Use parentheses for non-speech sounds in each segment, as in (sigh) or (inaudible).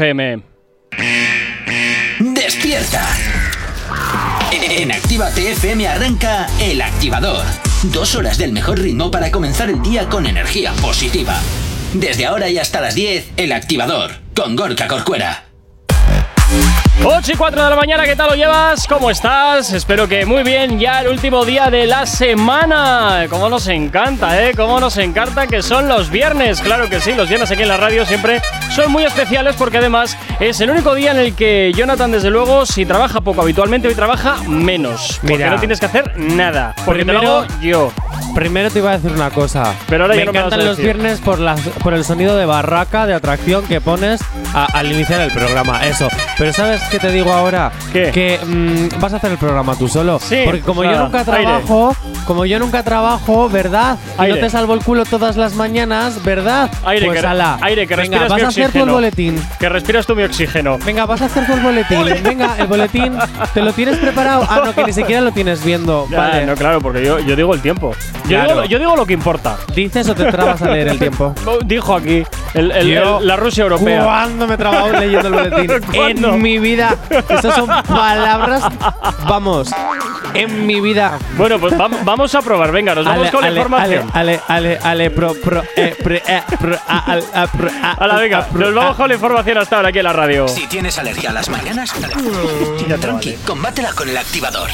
FM. ¡Despierta! En Actívate FM arranca El Activador. Dos horas del mejor ritmo para comenzar el día con energía positiva. Desde ahora y hasta las 10, El Activador, con Gorka Corcuera. 8 y 4 de la mañana, ¿qué tal lo llevas? ¿Cómo estás? Espero que muy bien, ya el último día de la semana. Cómo nos encanta, ¿eh? Cómo nos encanta que son los viernes. Claro que sí, los viernes aquí en la radio siempre son muy especiales porque además es el único día en el que Jonathan, desde luego, si trabaja poco habitualmente, hoy trabaja menos. Porque Mira. no tienes que hacer nada. Porque te lo Primero- hago yo. Primero te iba a decir una cosa. Pero ahora me ya no me encantan los decir. viernes por, las, por el sonido de barraca, de atracción que pones a- al iniciar el programa. Eso. Pero ¿sabes qué te digo ahora? ¿Qué? Que mm, vas a hacer el programa tú solo. Sí, Porque como yo nunca aire. trabajo, como yo nunca trabajo, ¿verdad? Y Aire. no te salvo el culo todas las mañanas, ¿verdad? Aire, pues que, ala. aire, que Venga, respiras vas mi a hacer el oxígeno. boletín. Que respiras tú mi oxígeno. Venga, vas a hacer el boletín. Venga, el boletín. ¿Te lo tienes preparado? Ah, no, que ni siquiera lo tienes viendo. (laughs) Ya, vale. no, claro, porque yo, yo digo el tiempo. Yo, Claro. digo, yo digo lo que importa. ¿Dices o te trabas a leer el tiempo? (laughs) Dijo aquí el- el- Yo- el- la Rusia europea. ¿Cuándo me he trabado (laughs) leyendo el boletín? (laughs) ¿Cuándo? en mi vida. Esas son palabras. Vamos. En mi vida. Bueno, pues vam- vamos a probar. Venga, nos vamos con la información. Ale, ale, ale, pro, pro, eh, pre, eh, pro, a, al, a, pro, a, Hala, venga, a, pro, nos vamos a. con la información hasta ahora aquí en la radio. Si tienes alergia a las mañanas, tranqui, combátela con El Activador.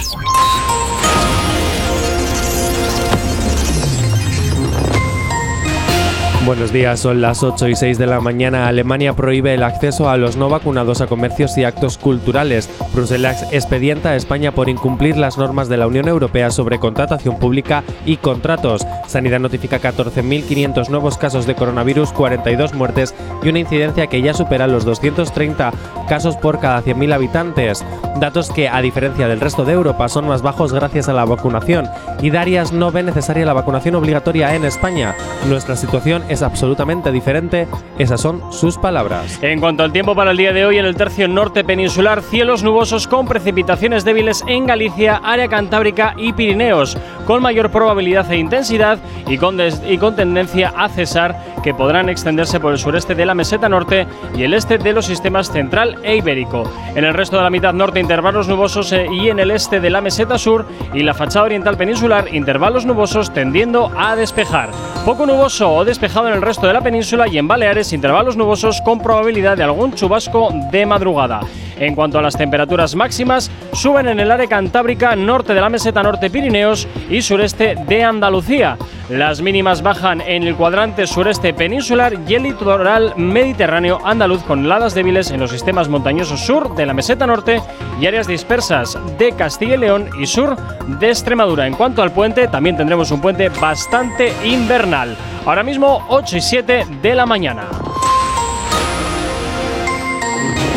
Buenos días, son las 8 y 6 de la mañana. Alemania prohíbe el acceso a los no vacunados a comercios y actos culturales. Bruselas expedienta a España por incumplir las normas de la Unión Europea sobre contratación pública y contratos. Sanidad notifica 14.500 nuevos casos de coronavirus, 42 muertes y una incidencia que ya supera los 230 casos por cada 100.000 habitantes. Datos que, a diferencia del resto de Europa, son más bajos gracias a la vacunación. Y Darias no ve necesaria la vacunación obligatoria en España. Nuestra situación es absolutamente diferente. Esas son sus palabras. En cuanto al tiempo para el día de hoy, en el tercio norte peninsular, cielos nubosos con precipitaciones débiles en Galicia, área cantábrica y Pirineos, con mayor probabilidad e intensidad y con, y con tendencia a cesar, que podrán extenderse por el sureste de la meseta norte y el este de los sistemas central e ibérico. En el resto de la mitad norte, intervalos nubosos eh, y en el este de la meseta sur y la fachada oriental peninsular, intervalos nubosos tendiendo a despejar. Poco nuboso o despejado en el resto de la península y en Baleares, intervalos nubosos con probabilidad de algún chubasco de madrugada. En cuanto a las temperaturas máximas, suben en el área cantábrica, norte de la meseta norte Pirineos y sureste de Andalucía. Las mínimas bajan en el cuadrante sureste peninsular y el litoral mediterráneo andaluz con heladas débiles en los sistemas montañosos sur de la meseta norte y áreas dispersas de Castilla y León y sur de Extremadura. En cuanto al puente, también tendremos un puente bastante invernal. Ahora mismo 8 y 7 de la mañana.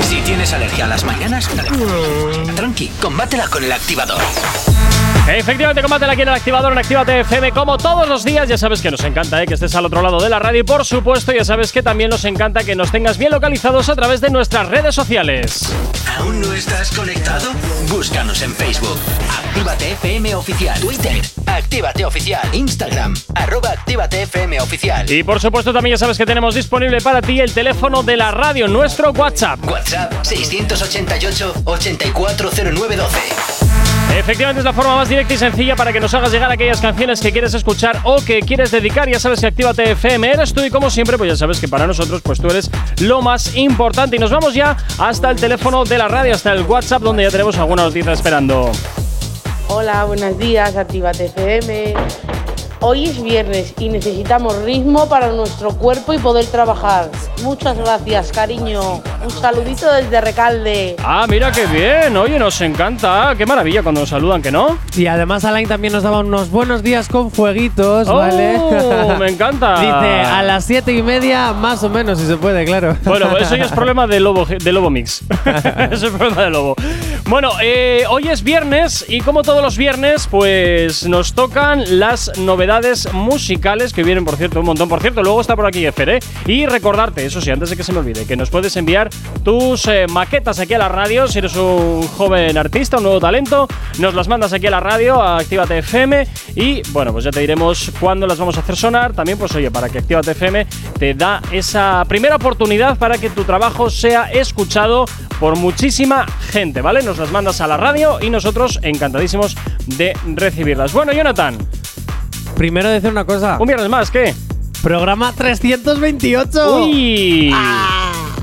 Si tienes alergia a las mañanas, tranqui, combátela con El Activador. Efectivamente, combate aquí en el activador en Actívate FM como todos los días. Ya sabes que nos encanta ¿eh? que estés al otro lado de la radio y por supuesto ya sabes que también nos encanta que nos tengas bien localizados a través de nuestras redes sociales. ¿Aún no estás conectado? Búscanos en Facebook. Actívate FM Oficial. Twitter. Actívate Oficial. Instagram. Arroba Actívate FM Oficial. Y por supuesto también ya sabes que tenemos disponible para ti el teléfono de la radio, nuestro WhatsApp. WhatsApp 688 840912. Efectivamente es la forma más directa y sencilla para que nos hagas llegar aquellas canciones que quieres escuchar o que quieres dedicar. Ya sabes que Actívate FM eres tú y como siempre pues ya sabes que para nosotros pues tú eres lo más importante. Y nos vamos ya hasta el teléfono de la radio, hasta el WhatsApp donde ya tenemos alguna noticia esperando. Hola, buenos días, Actívate FM. Hoy es viernes y necesitamos ritmo para nuestro cuerpo y poder trabajar. Muchas gracias, cariño. Un saludito desde Recalde. Ah, mira qué bien. Oye, nos encanta. Qué maravilla cuando nos saludan, ¿que no? Y además Alain también nos daba unos buenos días con fueguitos, Oh, ¿vale? (laughs) me encanta. Dice a las siete y media, más o menos, si se puede, claro. Bueno, eso ya es (laughs) problema de Lobo, de Lobo Mix. (laughs) eso es problema de Lobo. Bueno, eh, hoy es viernes y como todos los viernes, pues nos tocan las novedades musicales que vienen, por cierto, un montón. Por cierto, luego está por aquí Efer, ¿eh? Y recordarte, eso sí, antes de que se me olvide, que nos puedes enviar tus eh, maquetas aquí a la radio. Si eres un joven artista, un nuevo talento, nos las mandas aquí a la radio, a Actívate FM. Y bueno, pues ya te diremos cuándo las vamos a hacer sonar. También, pues oye, para que Actívate FM te da esa primera oportunidad para que tu trabajo sea escuchado por muchísima gente, ¿vale? Nos las mandas a la radio y nosotros encantadísimos de recibirlas. Bueno, Jonathan. Primero decir una cosa. Un viernes más, ¿qué? Programa 328. Uy.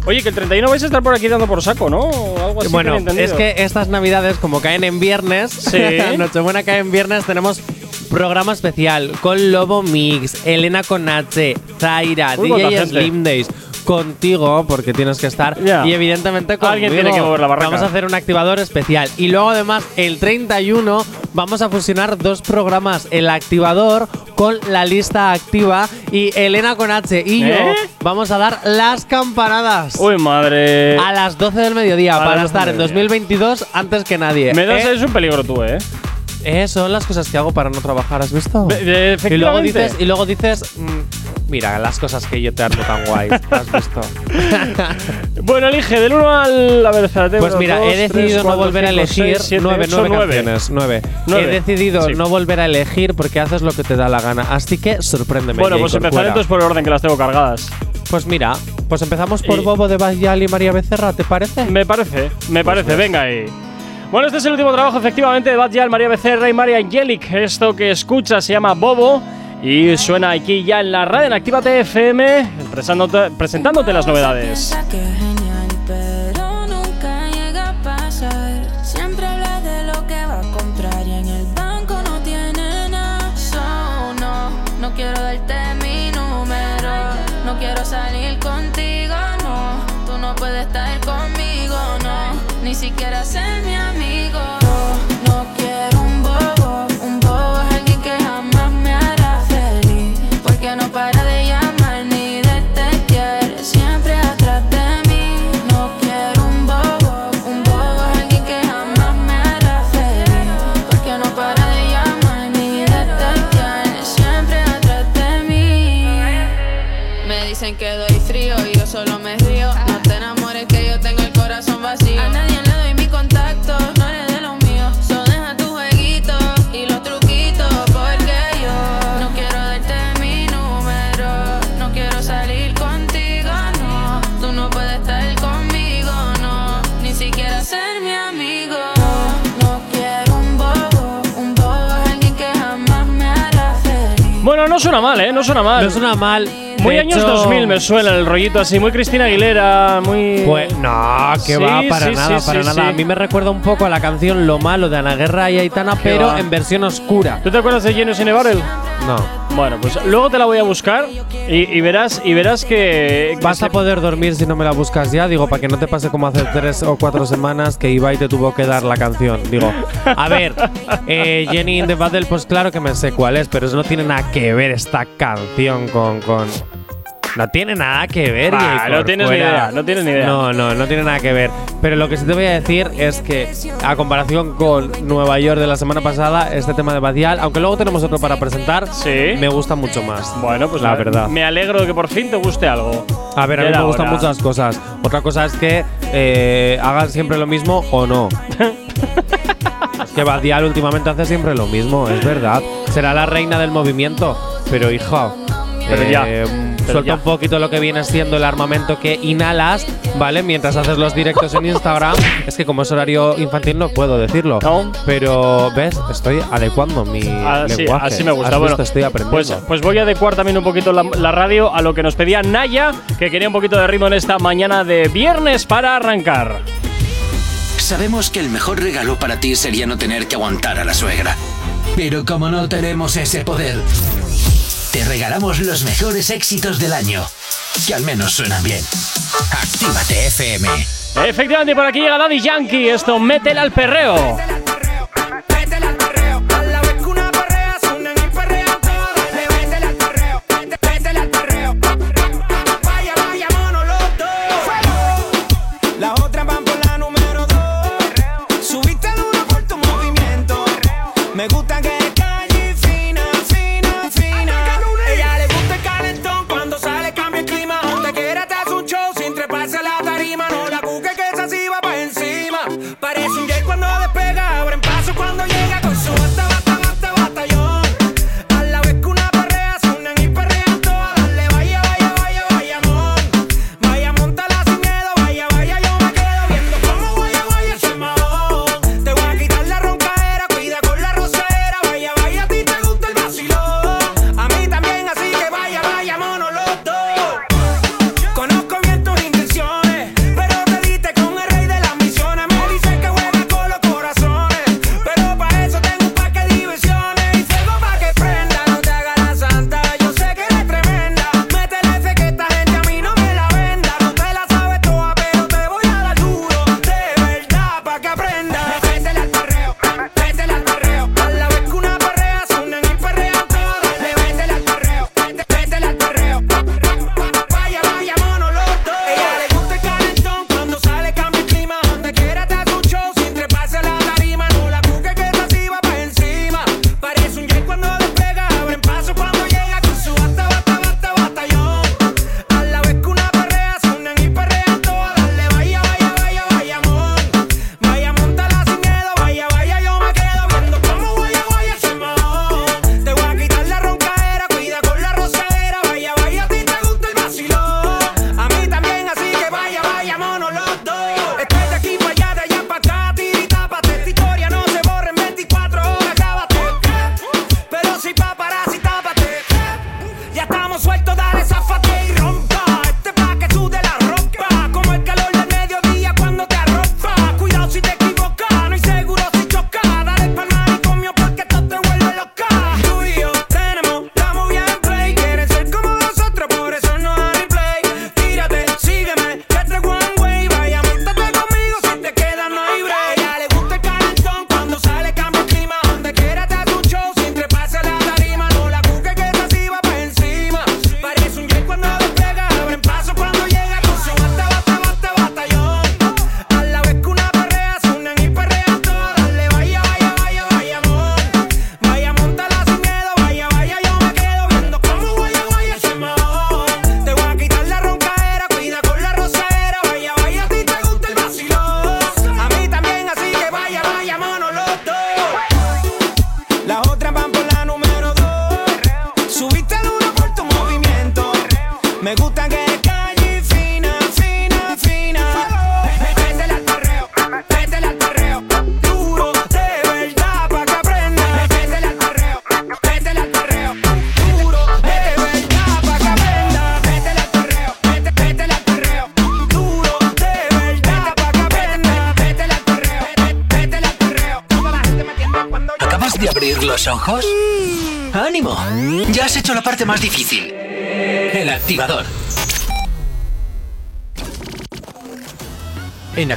Oye, que el 31 vais a estar por aquí dando por saco, ¿no? Algo así bueno, es que estas navidades, como caen en viernes, sí. (laughs) Nochebuena cae en viernes, tenemos programa especial con Lobo Mix, Elena con H, Zaira, DJ Slim Days contigo, porque tienes que estar, y evidentemente conmigo. Alguien tiene que mover la barraca. Vamos a hacer un activador especial. Y luego, además, el 31 vamos a fusionar dos programas: el activador con la lista activa. Y Elena con H y yo ¿Eh? vamos a dar las campanadas. Uy, madre. A las 12 del mediodía para estar en 2022 antes que nadie. Me das ¿Eh? es un peligro tú, ¿eh? Eh, son las cosas que hago para no trabajar, ¿has visto? De- y luego efectivamente. dices, y luego dices mm, mira, las cosas que yo te ando tan guay, ¿has visto? (laughs) Bueno, elige del 1 al. A ver, espérate. pues uno, mira, dos, he decidido tres, no cuatro, volver a cinco, elegir seis, siete, nueve, ocho, nueve canciones, nueve. He decidido Sí. no volver a elegir porque haces lo que te da la gana. Así que sorpréndeme. Bueno, pues empezar entonces por el orden que las tengo cargadas. Pues mira, pues empezamos por Y- Bobo de Bayal y María Becerra, ¿te parece? Me parece, me parece, pues. venga ahí. Bueno, este es el último trabajo efectivamente de Bad María Becerra y María Angelic. Esto que escuchas se llama Bobo y suena aquí ya en la radio en Actívate FM, presentándote, presentándote las novedades. Suena mal, ¿eh? No suena mal. No suena mal. muy De años hecho- 2000 me suena el rollito así, muy Cristina Aguilera, muy. Pues no, que Sí, va para sí, nada, sí, para nada. A mí me recuerda un poco a la canción Lo malo de Ana Guerra y Aitana, pero va. en versión oscura. ¿Tú te acuerdas de Genius in a Barrel? No. Bueno, pues luego te la voy a buscar y, verás y verás que. Vas a poder dormir si no me la buscas ya, digo, para que no te pase como hace tres o cuatro semanas que Ibai te tuvo que dar la canción. Digo, a ver, eh, Jenny in the Battle, pues claro que me sé cuál es, pero eso no tiene nada que ver esta canción con. con no tiene nada que ver, Ah, no tienes ni idea, no tienes ni idea. No, no, no tiene nada que ver. Pero lo que sí te voy a decir es que, a comparación con Nueva York de la semana pasada, este tema de Badial, aunque luego tenemos otro para presentar, Sí. me gusta mucho más. Bueno, pues la verdad. Me alegro de que por fin te guste algo. A ver, a mí me gustan hora. muchas cosas. Otra cosa es que eh, hagan siempre lo mismo o no. (laughs) es que Badial últimamente hace siempre lo mismo, es verdad. Será la reina del movimiento, pero hijo. Pero ya, eh, pero suelta ya. un poquito lo que viene siendo el armamento que inhalas, ¿vale? Mientras haces los directos en Instagram. es que como es horario infantil no puedo decirlo. No. Pero, ¿ves? Estoy adecuando mi Así, lenguaje. Ah, así me gusta. ¿Has Bueno, estoy aprendiendo. Pues, pues voy a adecuar también un poquito la, la radio a lo que nos pedía Naya, que quería un poquito de ritmo en esta mañana de viernes para arrancar. Sabemos que el mejor regalo para ti sería no tener que aguantar a la suegra. Pero como no tenemos ese poder, te regalamos los mejores éxitos del año, que al menos suenan bien. Actívate FM. Efectivamente, por aquí llega Daddy Yankee. Esto, métela al perreo.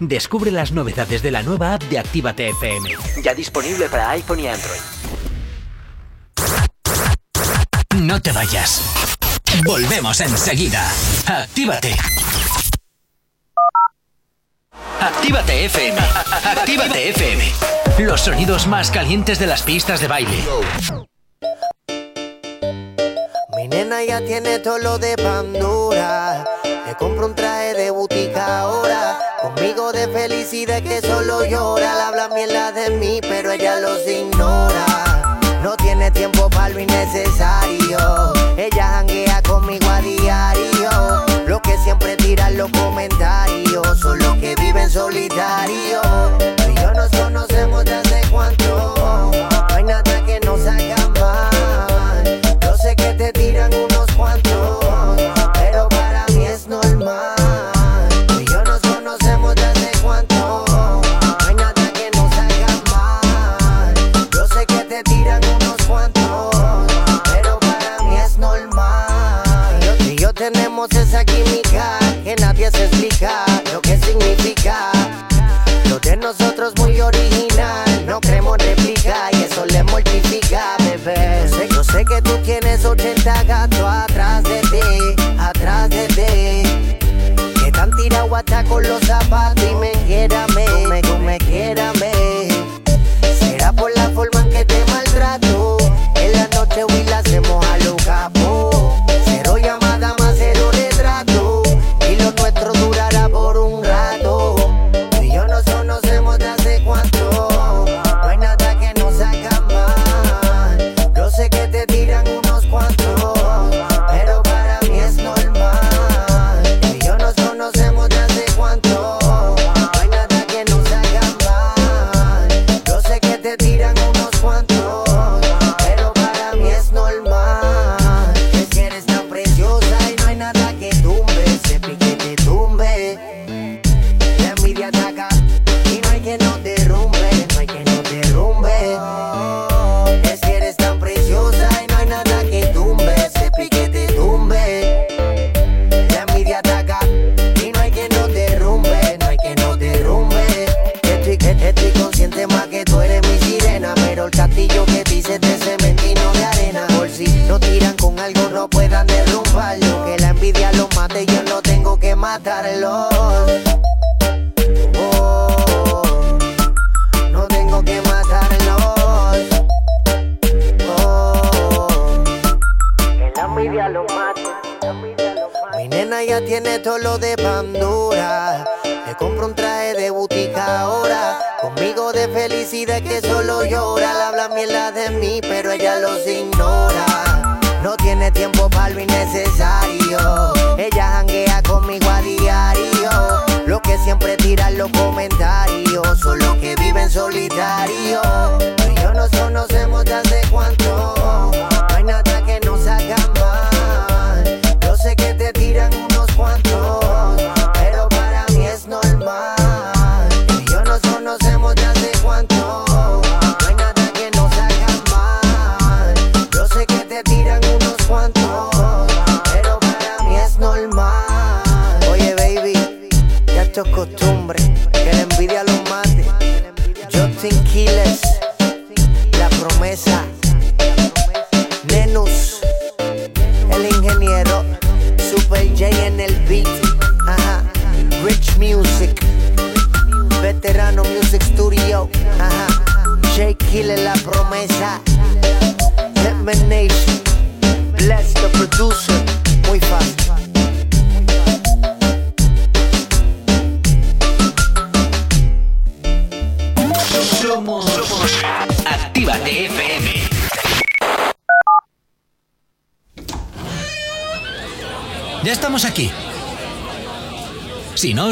Descubre las novedades de la nueva app de Actívate FM. Ya disponible para iPhone y Android. No te vayas. Volvemos enseguida. Actívate. Actívate FM. Actívate FM. Los sonidos más calientes de las pistas de baile. Mi nena ya tiene todo lo de Pandora. Le compro un traje de butón Amigo de felicidad que solo llora, la habla mierda de mí, pero ella los ignora. No tiene tiempo para lo innecesario. Ella janguea conmigo a diario. Lo que siempre tiran los comentarios son los que viven solitario. Tú y yo nos conocemos desde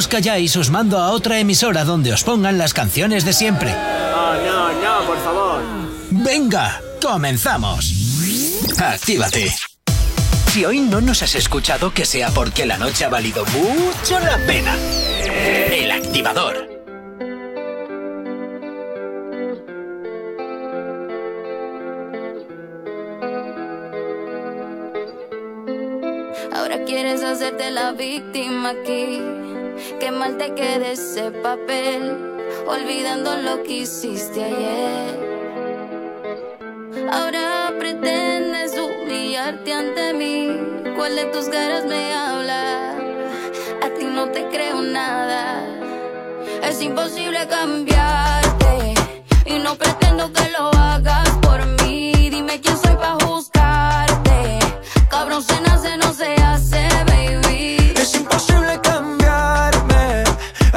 os calláis, os mando a otra emisora donde os pongan las canciones de siempre. Oh, no, no, por favor. Venga, comenzamos. Actívate. Si hoy no nos has escuchado, que sea porque la noche ha valido mucho la pena. El activador. Ahora quieres hacerte la víctima aquí. Qué mal te quede ese papel, olvidando lo que hiciste ayer. Ahora pretendes humillarte ante mí. ¿Cuál de tus caras me habla? A ti no te creo nada. Es imposible cambiarte y no pretendo que lo hagas por mí. Dime quién soy para juzgarte. Cabrón se nace, no se hace, baby.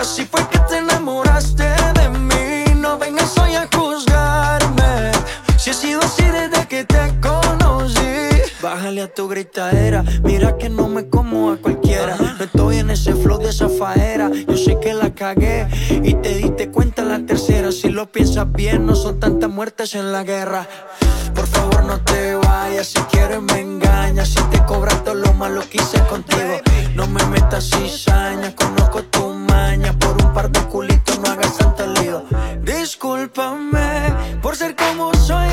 Así fue que te a tu gritadera. Mira que no me como a cualquiera. No estoy en ese flow de esa faera. Yo sé que la cagué y te diste cuenta en la tercera. Si lo piensas bien, no son tantas muertes en la guerra. Por favor, no te vayas. Si quieres, me engañas. Si te cobras todo lo malo que hice contigo. No me metas cizaña. Conozco tu maña. Por un par de culitos, no hagas tanto lío. Discúlpame por ser como soy,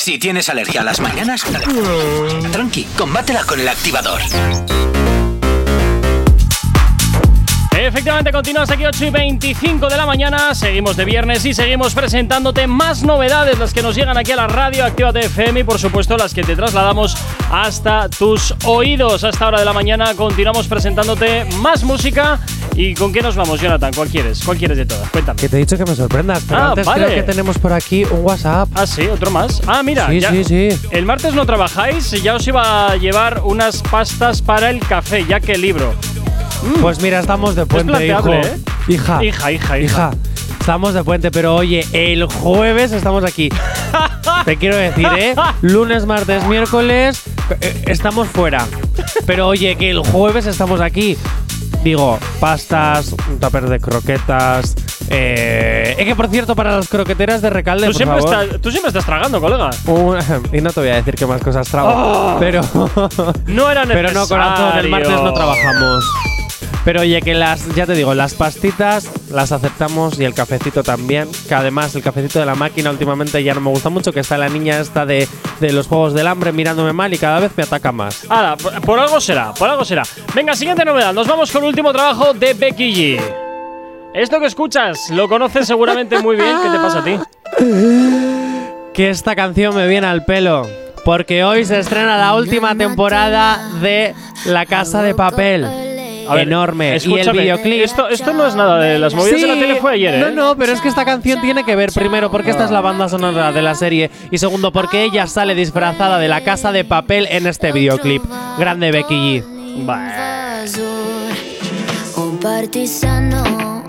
Si tienes alergia a las mañanas, tranqui, combátela con el activador. Efectivamente, continúas aquí 8 y 25 de la mañana. Seguimos de viernes y seguimos presentándote más novedades, las que nos llegan aquí a la radio Actívate FM y, por supuesto, las que te trasladamos hasta tus oídos. A esta hora de la mañana continuamos presentándote más música. ¿Y con qué nos vamos, Jonathan? ¿Cuál quieres? ¿Cuál quieres de todas? Cuéntame. Que te he dicho que me sorprendas, pero Ah, antes vale. creo que tenemos por aquí un WhatsApp. Ah, sí, otro más. Ah, mira. Sí, ya- sí, sí. El martes no trabajáis, ya os iba a llevar unas pastas para el café, ya que el libro. Pues mira, estamos de puente, hijo. ¿eh? Hija. Hija, hija, hija. Estamos de puente, pero oye, el jueves estamos aquí. (laughs) Te quiero decir, ¿eh? Lunes, martes, miércoles eh, estamos fuera. Pero oye, que el jueves estamos aquí. Digo, pastas, un tupper de croquetas. Eh, es que por cierto, para las croqueteras de recalde, Tú por siempre, favor, tú siempre estás tragando, colega. un- (laughs) y no te voy a decir qué más cosas trago. Oh. Pero. No era (laughs) Pero no, corazón, el martes no necesario. trabajamos. Pero oye, que las, ya te digo, las pastitas las aceptamos y el cafecito también. Que además el cafecito de la máquina últimamente ya no me gusta mucho, que está la niña esta de, de los juegos del hambre mirándome mal y cada vez me ataca más. Ahora, por, por algo será, por algo será. Venga, siguiente novedad. Nos vamos con el último trabajo de Becky G. Esto que escuchas lo conoces seguramente muy bien. ¿Qué te pasa a ti? (laughs) Que esta canción me viene al pelo. Porque hoy se estrena la última temporada de La Casa de Papel. Ver, Enorme. Y el videoclip. Esto, esto no es nada de las movidas de la tele, fue ayer, ¿eh? No, no, pero es que esta canción tiene que ver, primero, porque esta es la banda sonora de la serie. Y segundo, porque ella sale disfrazada de la casa de papel en este videoclip. Grande Becky G. partisano.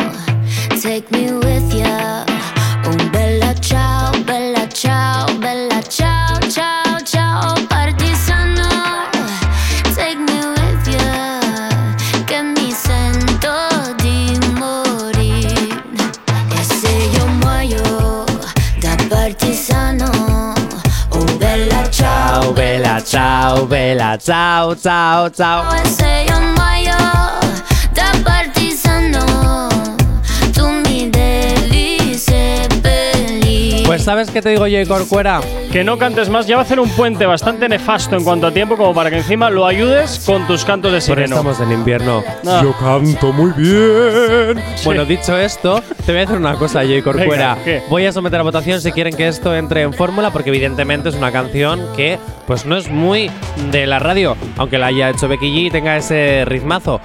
Ciao, vela, ciao, ciao, ciao. Pues ¿sabes qué te digo yo, Corcuera? Que no cantes más, ya va a hacer un puente bastante nefasto en cuanto a tiempo, como para que encima lo ayudes con tus cantos de Pero sireno. estamos en invierno. Ah. Yo canto muy bien. Bueno, dicho esto, te voy a decir una cosa, Jay Corcuera. Venga. Voy a someter a votación si quieren que esto entre en fórmula, porque evidentemente es una canción que pues no es muy de la radio, aunque la haya hecho Becky G y tenga ese ritmazo.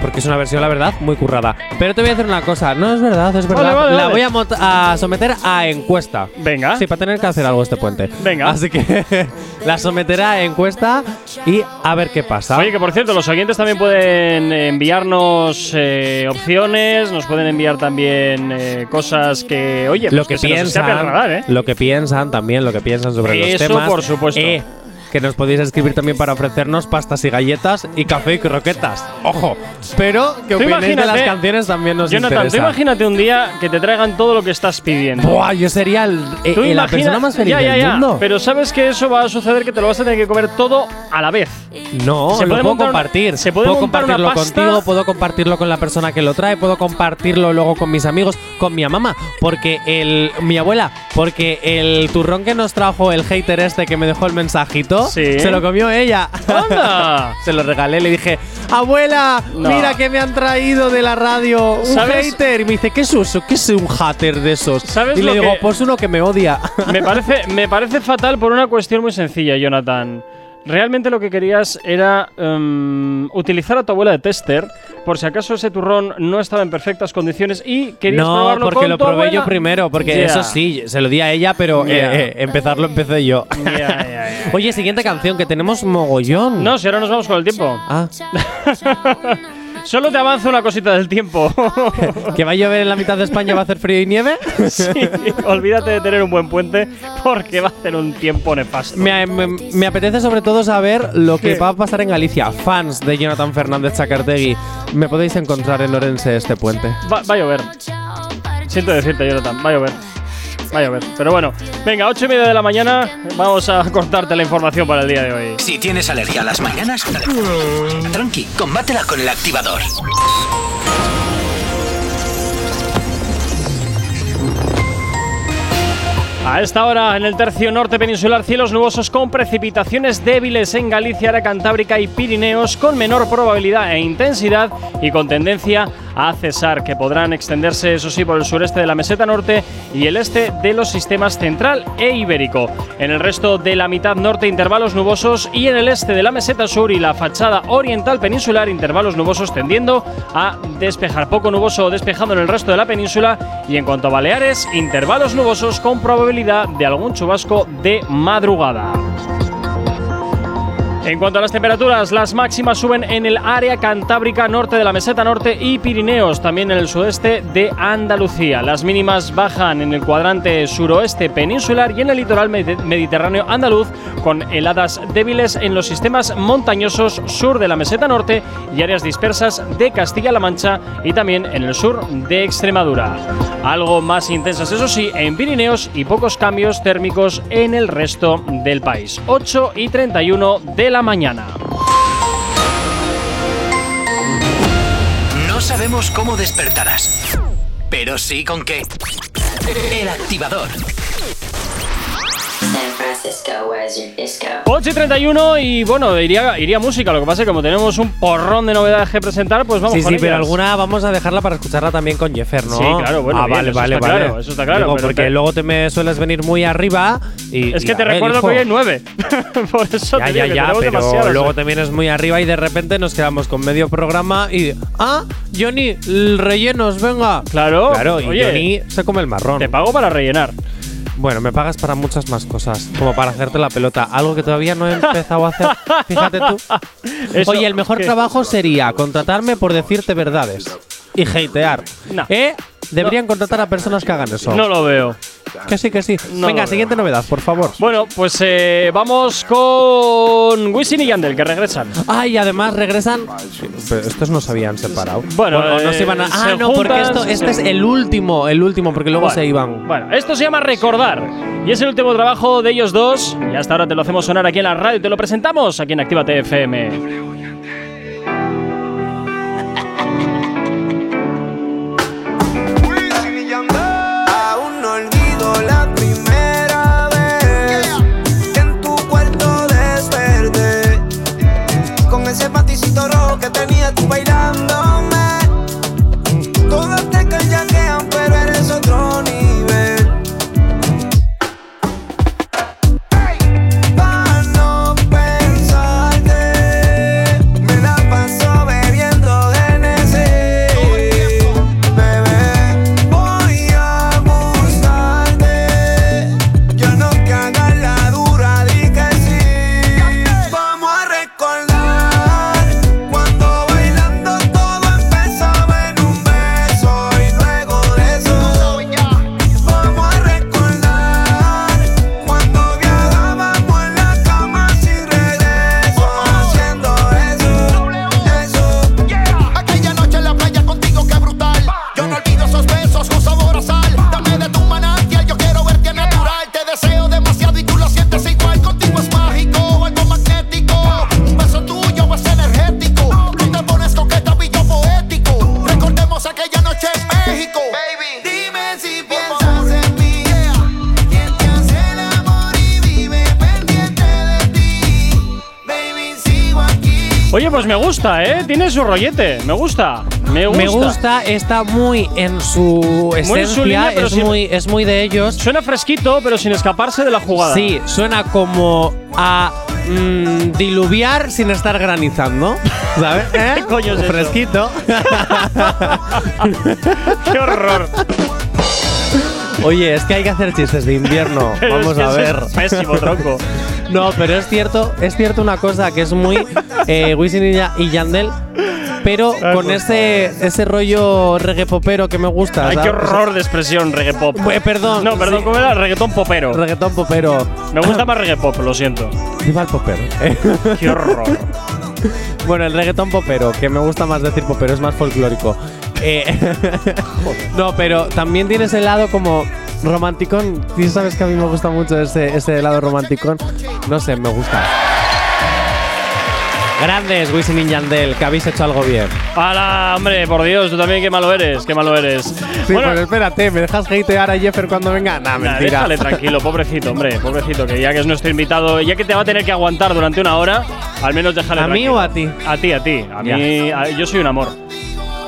Porque es una versión, la verdad, muy currada. Pero te voy a decir una cosa, no es verdad, es verdad. Vale, vale, la vale. voy a, a someter a encuesta. Venga. Sí, para tener que hacer algo este puente. Venga. Así que (laughs) la someterá a encuesta y a ver qué pasa. Oye, que por cierto, los oyentes también pueden enviarnos eh, opciones, nos pueden enviar también eh, cosas que, oye, lo pues que, se nos escape piensan, al radar, ¿eh? lo que piensan también, lo que piensan sobre los Eso, temas. por supuesto. Que nos podéis escribir también para ofrecernos pastas y galletas y café y croquetas. Ojo, pero que opinéis de las canciones también nos Jonathan, interesa. imagínate un día que te traigan todo lo que estás pidiendo. Buah, yo sería el, eh, eh, la persona más feliz ya, ya, del ya, mundo. Pero sabes que eso va a suceder que te lo vas a tener que comer todo a la vez. No, Se lo puede puedo compartir. se puede puedo una compartirlo pasta- contigo, puedo compartirlo con la persona que lo trae, puedo compartirlo luego con mis amigos, con mi mamá, porque el mi abuela, porque el turrón que nos trajo el hater este que me dejó el mensajito, Sí. se lo comió ella. ¡Anda! (laughs) se lo regalé, le dije, abuela, No. mira que me han traído de la radio un ¿Sabes? hater. Y me dice, ¿qué es eso? ¿Qué es un hater de esos? ¿Sabes y le digo, pues uno que me odia. Me parece, me parece fatal por una cuestión muy sencilla, Jonathan. Realmente lo que querías era em, utilizar a tu abuela de tester por si acaso ese turrón no estaba en perfectas condiciones y querías No, probarlo porque con lo tu probé yo primero, porque eso sí, se lo di a ella, pero eh, eh, empezarlo empecé yo. (laughs) Oye, siguiente canción, que tenemos mogollón. No, si ahora nos vamos con el tiempo. Ah, (laughs) (laughs) Solo te avanzo una cosita del tiempo. (laughs) que va a llover en la mitad de España, va a hacer frío y nieve. (laughs) Sí, olvídate de tener un buen puente porque va a hacer un tiempo nefasto. Me, me- me apetece sobre todo saber lo que ¿Qué? va a pasar en Galicia. Fans de Jonathan Fernández Chacartegui, me podéis encontrar en Orense este puente. Va, va a llover. Siento decirte, Jonathan, va a llover. Va a llover. Pero bueno, venga, ocho y media de la mañana, vamos a cortarte la información para el día de hoy. Si tienes alergia a las mañanas, tranqui, combátela con el activador. A esta hora, en el tercio norte peninsular, cielos nubosos con precipitaciones débiles en Galicia, área cantábrica y Pirineos, con menor probabilidad e intensidad y con tendencia a cesar, que podrán extenderse, eso sí, por el sureste de la meseta norte y el este de los sistemas central e ibérico. En el resto de la mitad norte, intervalos nubosos y en el este de la meseta sur y la fachada oriental peninsular, intervalos nubosos tendiendo a despejar. Poco nuboso o despejando en el resto de la península y en cuanto a Baleares, intervalos nubosos con probabilidad de algún chubasco de madrugada. En cuanto a las temperaturas, las máximas suben en el área cantábrica norte de la meseta norte y Pirineos, también en el sudeste de Andalucía. Las mínimas bajan en el cuadrante suroeste peninsular y en el litoral med- mediterráneo andaluz, con heladas débiles en los sistemas montañosos sur de la meseta norte y áreas dispersas de Castilla-La Mancha y también en el sur de Extremadura. Algo más intensas, eso sí, en Pirineos y pocos cambios térmicos en el resto del país. 8 y 31 de la mañana. No sabemos cómo despertarás, pero sí con qué. El activador. 8 y 31 y bueno, iría, iría música. Lo que pasa es que como tenemos un porrón de novedades que presentar, pues vamos sí, con sí, pero alguna vamos a dejarla para escucharla también con Jeffer, ¿no? Sí, claro, bueno, Ah, bien, vale, eso vale, está vale. claro, eso está claro, Digo, pero porque te- luego te me sueles venir muy arriba y. Es y que a te ver, recuerdo hijo, que hoy hay (laughs) 9. Por eso Ya, te ya, digo que ya, tenemos pero demasiadas. luego te vienes muy arriba y de repente nos quedamos con medio programa y. ¡Ah! Johnny, el rellenos, venga. Claro, Claro, y oye, Johnny se come el marrón. Te pago para rellenar. Bueno, me pagas para muchas más cosas, como para hacerte la pelota. Algo que todavía no he empezado a hacer. Fíjate tú. (laughs) Eso- Oye, el mejor ¿qué? trabajo sería contratarme por decirte verdades y hatear. No. ¿Eh? Deberían contratar a personas que hagan eso. No lo veo. Que sí, que sí. No Venga, siguiente novedad, por favor. Bueno, pues eh, vamos con Wisin y Yandel, que regresan. Ah, y además regresan. Pero estos no se habían separado. Bueno, no eh, se iban a. Ah, se no, porque juntan, esto, este es el último, el último, porque luego se iban. Bueno, esto se llama Recordar. Y es el último trabajo de ellos dos. Y hasta ahora te lo hacemos sonar aquí en la radio y te lo presentamos aquí en Actívate FM. Paticito rojo que tenía tú bailándome. Gusta, ¿eh? Tiene su rollete. Me gusta. Me gusta. Me gusta, está muy en su en su esencia, línea, es, sin- muy, es muy de ellos. Suena fresquito, pero sin escaparse de la jugada. Sí, suena como a mm, diluviar sin estar granizando. ¿Sabes? (laughs) ¿Eh? ¿Qué coño es? Fresquito. (laughs) ¡Qué horror! Oye, es que hay que hacer chistes de invierno. (laughs) Pero Vamos es que a ver. es Pésimo, tronco. No, pero es cierto, es cierto una cosa que es muy eh, Wisin y Ya- y Yandel, pero Ay, con ese, ese rollo reggae popero que me gusta. Ay, qué horror de expresión, reggae pop. Eh, perdón. No, perdón, sí. ¿cómo era? Reggaetón popero. Reggaetón popero. Me gusta más reggae pop, lo siento. Viva el popero. (laughs) Qué horror. Bueno, el reggaetón popero, que me gusta más decir popero, es más folclórico. Eh, (laughs) no, pero también tiene ese lado como romanticón. Tú sabes que a mí me gusta mucho ese, ese lado romanticón. No sé, me gusta. Grandes, Wisin y Yandel, que habéis hecho algo bien. ¡Hala, hombre! Por Dios, tú también qué malo eres, qué malo eres. Sí, pues espérate, ¿me dejas hatear a Jeffer cuando venga? Nah, Nah, mentira. déjale (laughs) tranquilo, pobrecito, hombre, pobrecito, que ya que es nuestro invitado, ya que te va a tener que aguantar durante una hora, al menos déjale ¿A mí tranquilo. o a ti? A ti, a ti. A mí, a- yo soy un amor.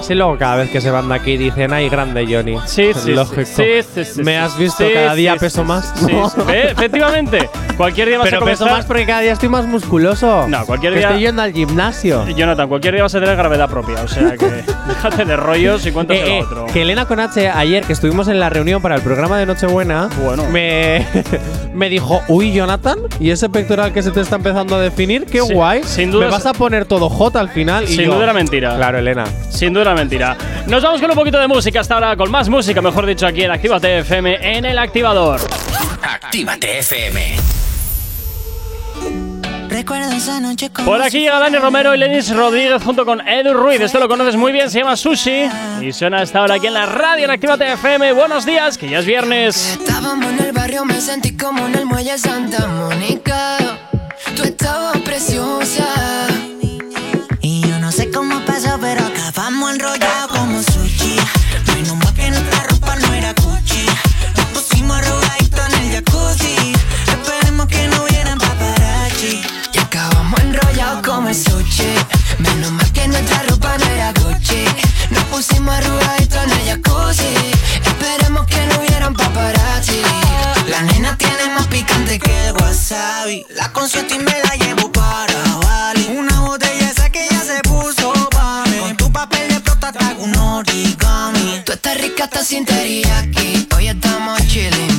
Sí, luego cada vez que se van de aquí dicen, ay, grande Johnny. Sí, sí, Lógico. sí, sí, sí, ¿Me has visto cada día peso más? Sí. (laughs) Eh, efectivamente. Cualquier día vas Pero a peso comenzar. más porque cada día estoy más musculoso. No, cualquier Que día- Estoy yendo al gimnasio. (laughs) Jonathan, cualquier día vas a tener gravedad propia. O sea que (laughs) déjate de rollos y cuéntate Eh, eh, otro. que Elena Conache, ayer que estuvimos en la reunión para el programa de Nochebuena, Bueno. me, (laughs) me dijo, uy, Jonathan, ¿y ese pectoral que se te está empezando a definir? ¡Qué Sí, guay! sin duda Me es- vas a poner todo J al final. y Sin yo, duda era mentira. Claro, Elena. Sin duda mentira. Nos vamos con un poquito de música hasta ahora, con más música, mejor dicho, aquí en Actívate FM en el activador. Actívate FM. Por aquí llega Dani Romero y Lenis Rodríguez junto con Edu Ruiz. Esto lo conoces muy bien, se llama Sushi. Y suena hasta ahora aquí en la radio en Actívate FM. Buenos días, que ya es viernes. Estábamos en el barrio, me sentí como en el muelle Santa Mónica. Tú estabas preciosa. Y yo no sé cómo pasó, pero Menos mal que nuestra ropa no era Gucci. Nos pusimos arrugaditos en el jacuzzi. Esperemos que no hubieran paparazzi. La nena tiene más picante que el wasabi. La concierto y me la llevo para Bali. Una botella esa que ya se puso pa' mí. Con tu papel de te hago un con Tú estás rica, estás sin teriyaki. Hoy estamos chilling,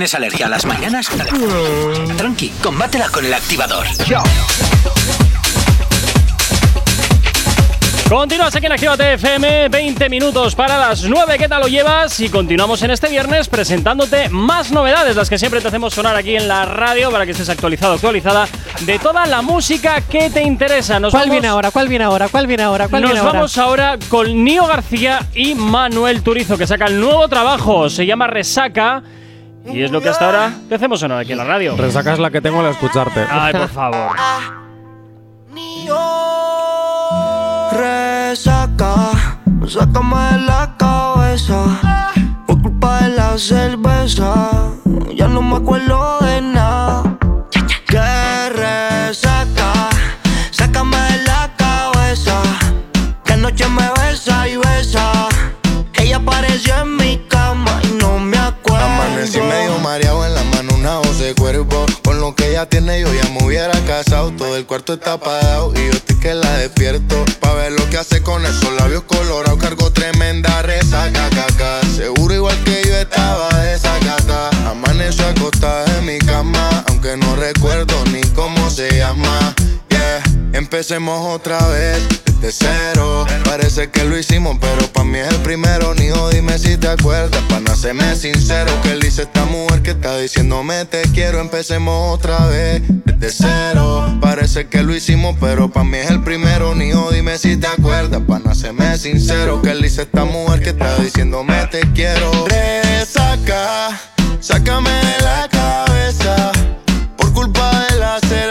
tienes alergia a las mañanas, tranqui, combátela con el activador. Continúas aquí en Actívate FM, 20 minutos para las 9. ¿Qué tal lo llevas? Y continuamos en este viernes presentándote más novedades, las que siempre te hacemos sonar aquí en la radio para que estés actualizado, actualizada de toda la música que te interesa. Nos ¿Cuál vamos- viene ahora? ¿Cuál viene ahora? ¿Cuál viene ahora? ¿Cuál Nos viene ahora? vamos ahora con Nio García y Manuel Turizo, que sacan nuevo trabajo. Se llama Resaca. Y es lo que hasta ahora te hacemos sonar aquí en la radio. Resacas la que tengo al escucharte. Ay, por favor. (laughs) Resaca, sácame de la cabeza. Por culpa de la cerveza, ya no me acuerdo de nada. Que resaca, sácame de la cabeza. Que anoche me besa que ella tiene, yo ya me hubiera casado. Todo el cuarto está apagado y yo estoy que la despierto. Pa' ver lo que hace con esos labios colorados. Cargo tremenda resaca, caca. Seguro igual que yo estaba desacata. Amaneció acostada en mi cama, aunque no recuerdo ni cómo se llama. Empecemos otra vez. Desde cero, parece que lo hicimos, pero pa' mí es el primero. Nijo, dime si te acuerdas, pa' no serme sincero. Que él dice esta mujer que está diciéndome te quiero. Empecemos otra vez, desde cero. Parece que lo hicimos, pero pa' mí es el primero. Nijo, dime si te acuerdas, pa' no serme sincero. Que él dice esta mujer que está diciéndome te quiero. Resaca, sácame de la cabeza. Por culpa de la cerveza,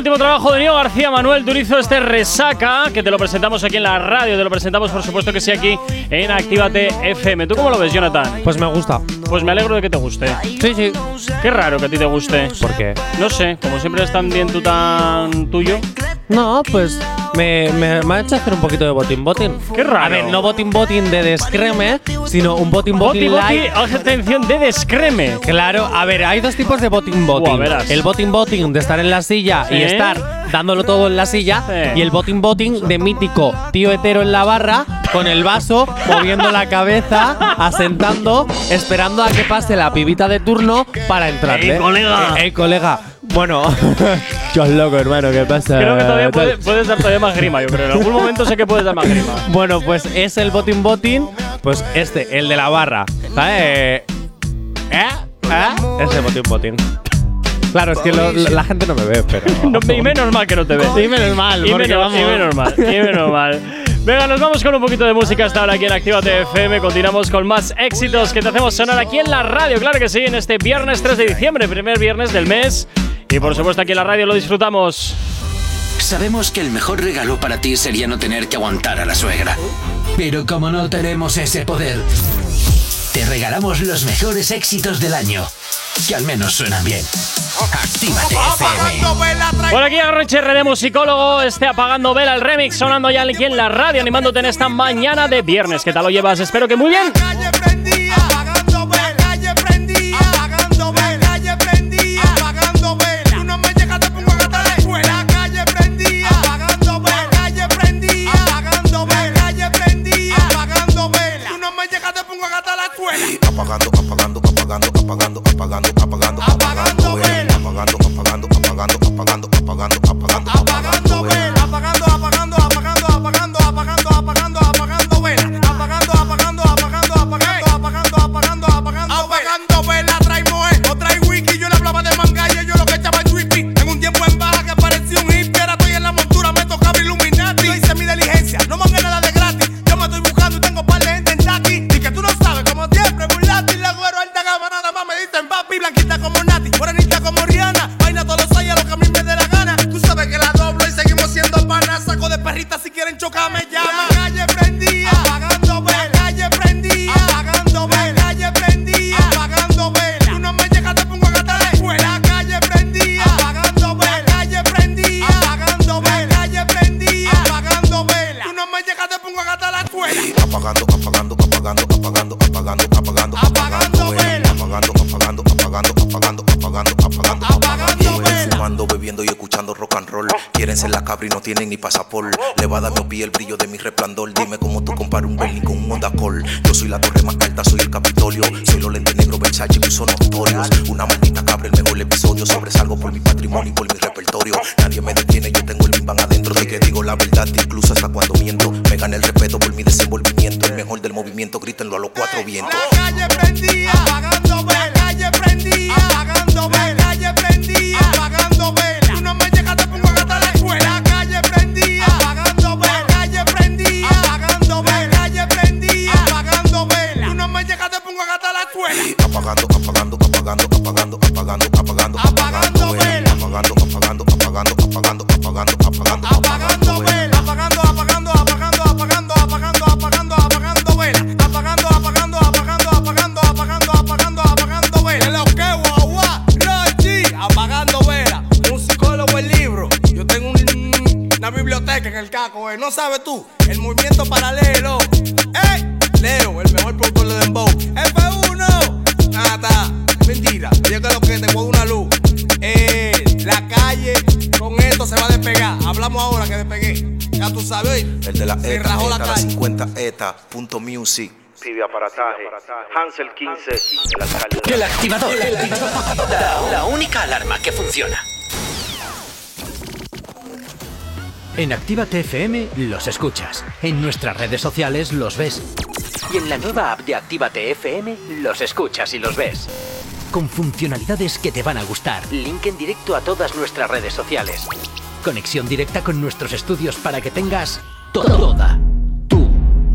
último trabajo de Nio García Manuel Turizo, este Resaca, que te lo presentamos aquí en la radio, te lo presentamos por supuesto que sí aquí en Actívate FM. ¿Tú cómo lo ves, Jonathan? Pues me gusta. Pues me alegro de que te guste. Sí, sí. Qué raro que a ti te guste. ¿Por qué? No sé, como siempre es tan bien tú tan tuyo. No, pues me, me, me ha hecho hacer un poquito de botín botín. Qué raro. A ver, no botín botín de descreme, sino un botín botín light. atención de descreme. Claro, a ver, hay dos tipos de botín Buah, botín. verás. El botín botín de estar en la silla y estar dándolo todo en la silla. Sí. Y el botín botín de mítico tío hetero en la barra, con el vaso, moviendo la cabeza, asentando, esperando a que pase la pibita de turno para entrarle. Ey, colega. Eh, ey, colega. Bueno, (laughs) yo loco, hermano, ¿qué pasa? Creo que todavía puede- puedes dar todavía más grima, yo creo. En algún momento sé que puedes dar más grima. (laughs) Bueno, pues es el botín botín, pues este, el de la barra. ¿Eh? ¿Eh? Ese botín botín. Claro, es que lo- la gente no me ve, pero. (laughs) No, y menos mal que no te ve. Y menos mal, y porque menos, vamos. y menos mal, y menos mal. Venga, nos vamos con un poquito de música hasta ahora aquí en Actívate FM. Continuamos con más éxitos que te hacemos sonar aquí en la radio. Claro que sí, en este viernes 3 de diciembre, primer viernes del mes. Y por supuesto aquí en la radio lo disfrutamos. Sabemos que el mejor regalo para ti sería no tener que aguantar a la suegra. Pero como no tenemos ese poder, te regalamos los mejores éxitos del año. Que al menos suenan bien. Actívate FM. Por aquí RHR de musicólogo, esté apagando vela el remix sonando ya aquí en la radio, animándote en esta mañana de viernes. ¿Qué tal lo llevas? Espero que muy bien. Apagando apagando apagando apagando apagando apagando. Apagando, apagando, apagando, apagando, apagando, apagando, apagando, apagando, apagando, apagando, apagando, apagando, apagando, apagando, vela. Apagando, apagando, tienen ni pasaporte. Le va a dar miopía el brillo de mi resplandor. Dime cómo tú comparas un Berlin con un Honda Call. Yo soy la torre más alta, soy el Capitolio. Soy los lentes negros Versace que son notorios. Una maldita cabra, el mejor episodio. Sobresalgo por mi patrimonio y por mi repertorio. Nadie me detiene, yo tengo el bim bam adentro. De que digo la verdad, incluso hasta cuando miento. Me gana el respeto por mi desenvolvimiento. El mejor del movimiento, grítenlo a los cuatro vientos. calle prendía, apagando vela. calle prendía, apagando vela. calle prendía, apagando vela. Tú no me llegas, te pongo a gastar la escuela. ¿No sabes tú? El movimiento paralelo. ¡Ey! Leo, el mejor productor de Dembow. F1. Nada, mentira. Yo creo que te pongo una luz. Eh, la calle con esto se va a despegar. Hablamos ahora que despegué. Ya tú sabes. El de la Se ETA, rajó la ETA, la calle. 50 ETA, punto music. Pide aparataje. Hansel 15, el alcalde. El activador. La, la única alarma que funciona. En Actívate FM los escuchas. En nuestras redes sociales los ves. Y en la nueva app de Actívate FM los escuchas y los ves. Con funcionalidades que te van a gustar. Link en directo a todas nuestras redes sociales. Conexión directa con nuestros estudios para que tengas toda tu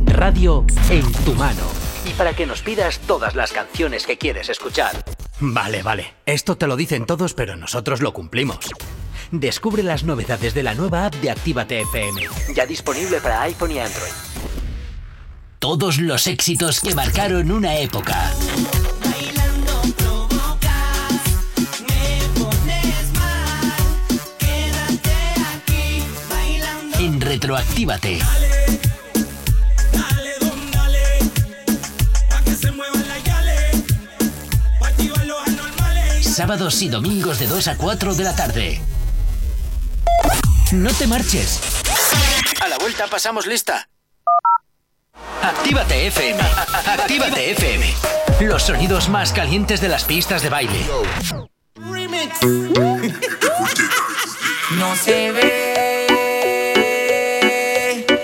radio en tu mano. Y para que nos pidas todas las canciones que quieres escuchar. Vale, vale. Esto te lo dicen todos, pero nosotros lo cumplimos. Descubre las novedades de la nueva app de Actívate FM. Ya disponible para iPhone y Android. Todos los éxitos que marcaron una época. En Retroactívate. Sábados y domingos de 2 a 4 de la tarde. No te marches. A la vuelta pasamos lista. Actívate FM. Actívate FM. Los sonidos más calientes de las pistas de baile. No se ve,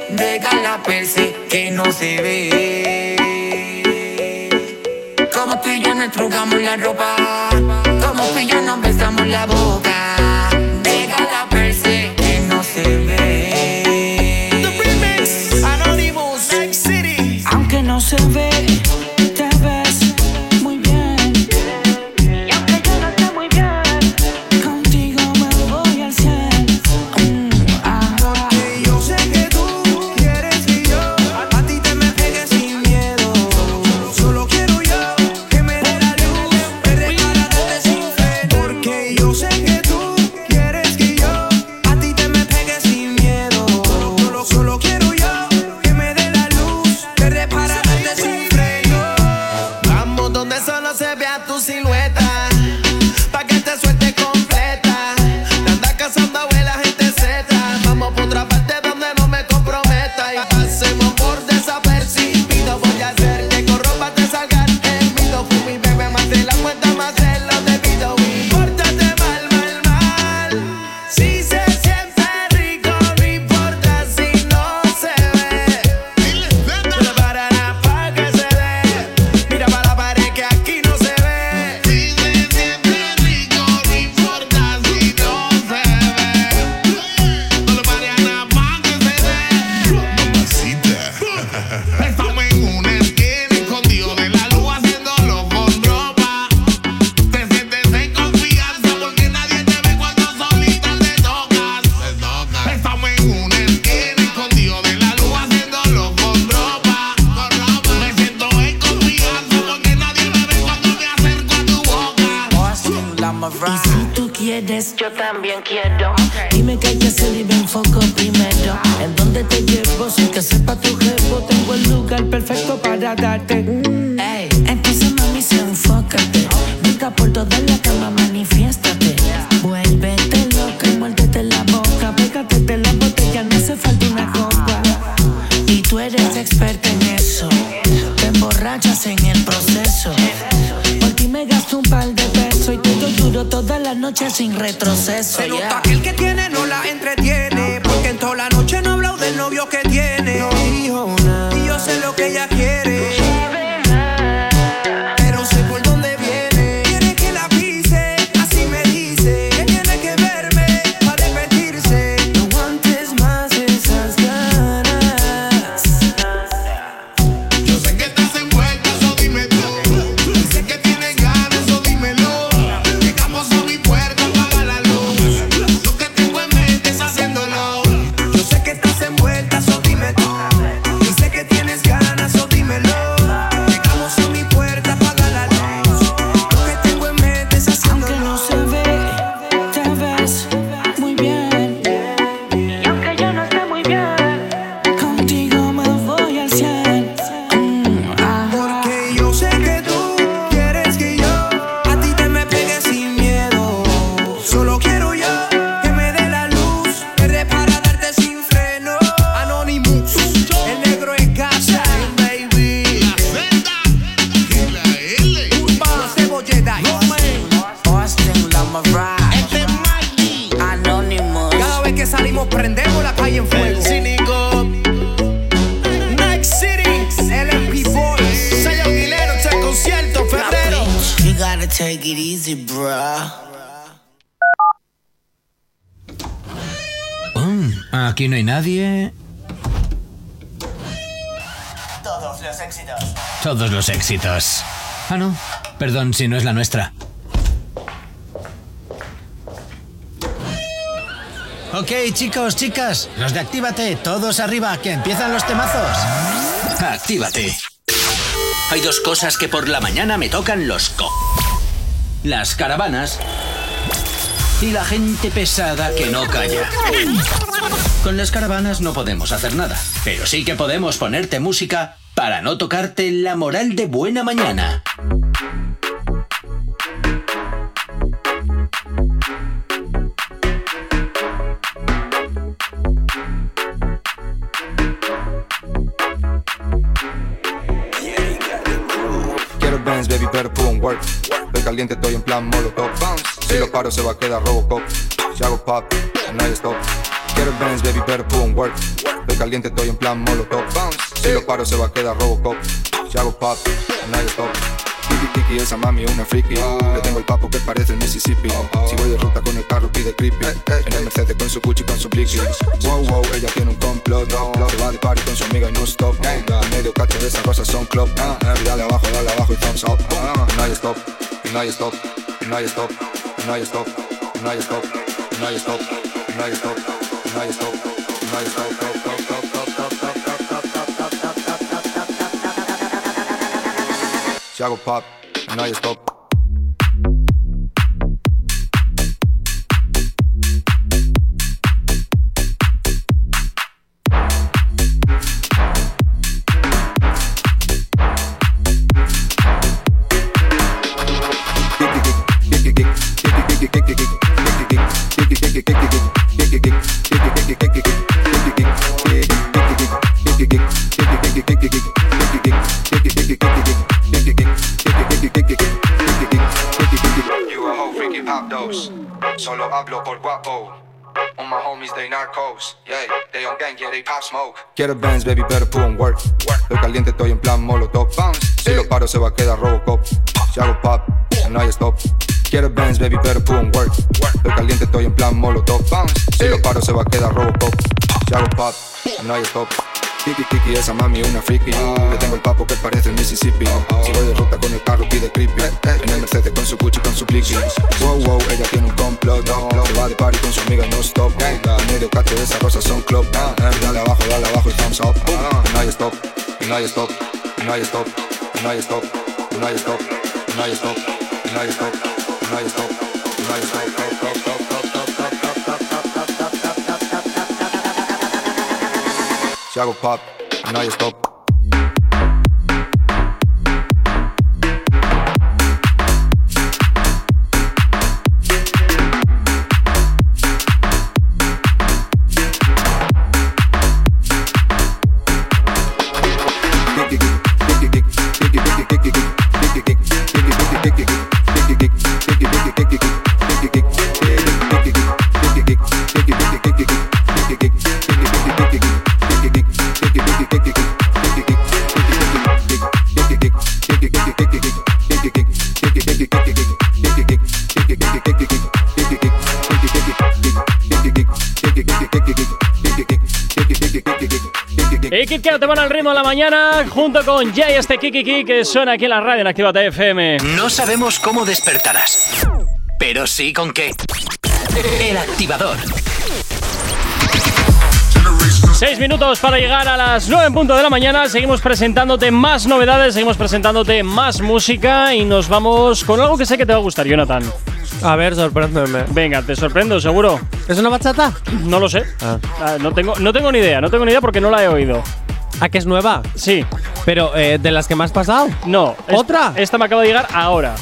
déjala perse que no se ve. Como tú y yo nos trugamos la ropa, como tú y yo nos besamos la boca. No éxitos. Ah, no. Perdón si no es la nuestra. Ok, chicos, chicas, los de Actívate, todos arriba, que empiezan los temazos. Actívate. Hay dos cosas que por la mañana me tocan los co. Las caravanas y la gente pesada que no calla. Con las caravanas no podemos hacer nada, pero sí que podemos ponerte música para no tocarte la moral de buena mañana. Quiero Benz, baby, pero on work. Estoy caliente, estoy en plan molotov. Si lo paro, se va a quedar Robocop. Si hago pop, no hay stop. Quiero Benz, baby, pero on work. Estoy caliente, estoy en plan molotov. Si lo paro, se va a quedar Robocop. Si hago pop, no hay stop. Tiki tiki, esa mami una friki. Le tengo el papo que parece el Mississippi. Si voy de ruta con el carro, pide creepy. En el Mercedes con su Gucci, con su Blicky. Wow, wow, ella tiene un complot. Se va de party con su amiga y no stop. Medio cacho de esas cosas son club. Y dale abajo, dale abajo y thumbs up. No hay stop, no hay stop, no hay stop, no hay stop, no hay stop, no hay stop, no hay stop, no hay stop, no hay stop. Shago pop, and now you stop. Hablo por guapo. On my homies, they narcos. Yeah, they on gang, yeah, they pop smoke. Quiero Benz, baby, better put on work. Estoy caliente, estoy en plan molotov. Si lo paro, se va a quedar Robocop. Si hago pop, no hay stop. Quiero Benz, baby, better put on work. Estoy caliente, estoy en plan molotov. Si lo paro, se va a quedar Robocop. Si hago pop, no hay stop. Kiki Kiki, esa mami una friki. Le tengo el papo que parece el Mississippi. Si voy de ruta con el carro, pide creepy. En el Mercedes con su Gucci, con su Blicky. Wow, wow, ella tiene un complot. Se va de party con su amiga, no stop. En medio cacho de esas cosas son club. Y dale abajo, dale abajo y thumbs up. Y no hay stop, no hay stop, no hay stop, no hay stop, no hay stop, no hay stop, no hay stop, no hay stop, y no hay stop. Si hago pop, no hay stop. Y Kit Kat te van al ritmo de la mañana junto con Jay este Kiki que suena aquí en la radio en Actívate FM. No sabemos cómo despertarás, pero sí con qué. El activador. Seis minutos para llegar a las 9 en punto de la mañana. Seguimos presentándote más novedades, seguimos presentándote más música y nos vamos con algo que sé que te va a gustar, Jonathan. A ver, sorpréndeme. Venga, te sorprendo, seguro. ¿Es una bachata? No lo sé. Ah. Ah, no, tengo, no tengo ni idea, no tengo ni idea porque no la he oído. ¿A que es nueva? Sí. Pero, eh, ¿de las que me has pasado? No. ¿Otra? Esta me acaba de llegar ahora.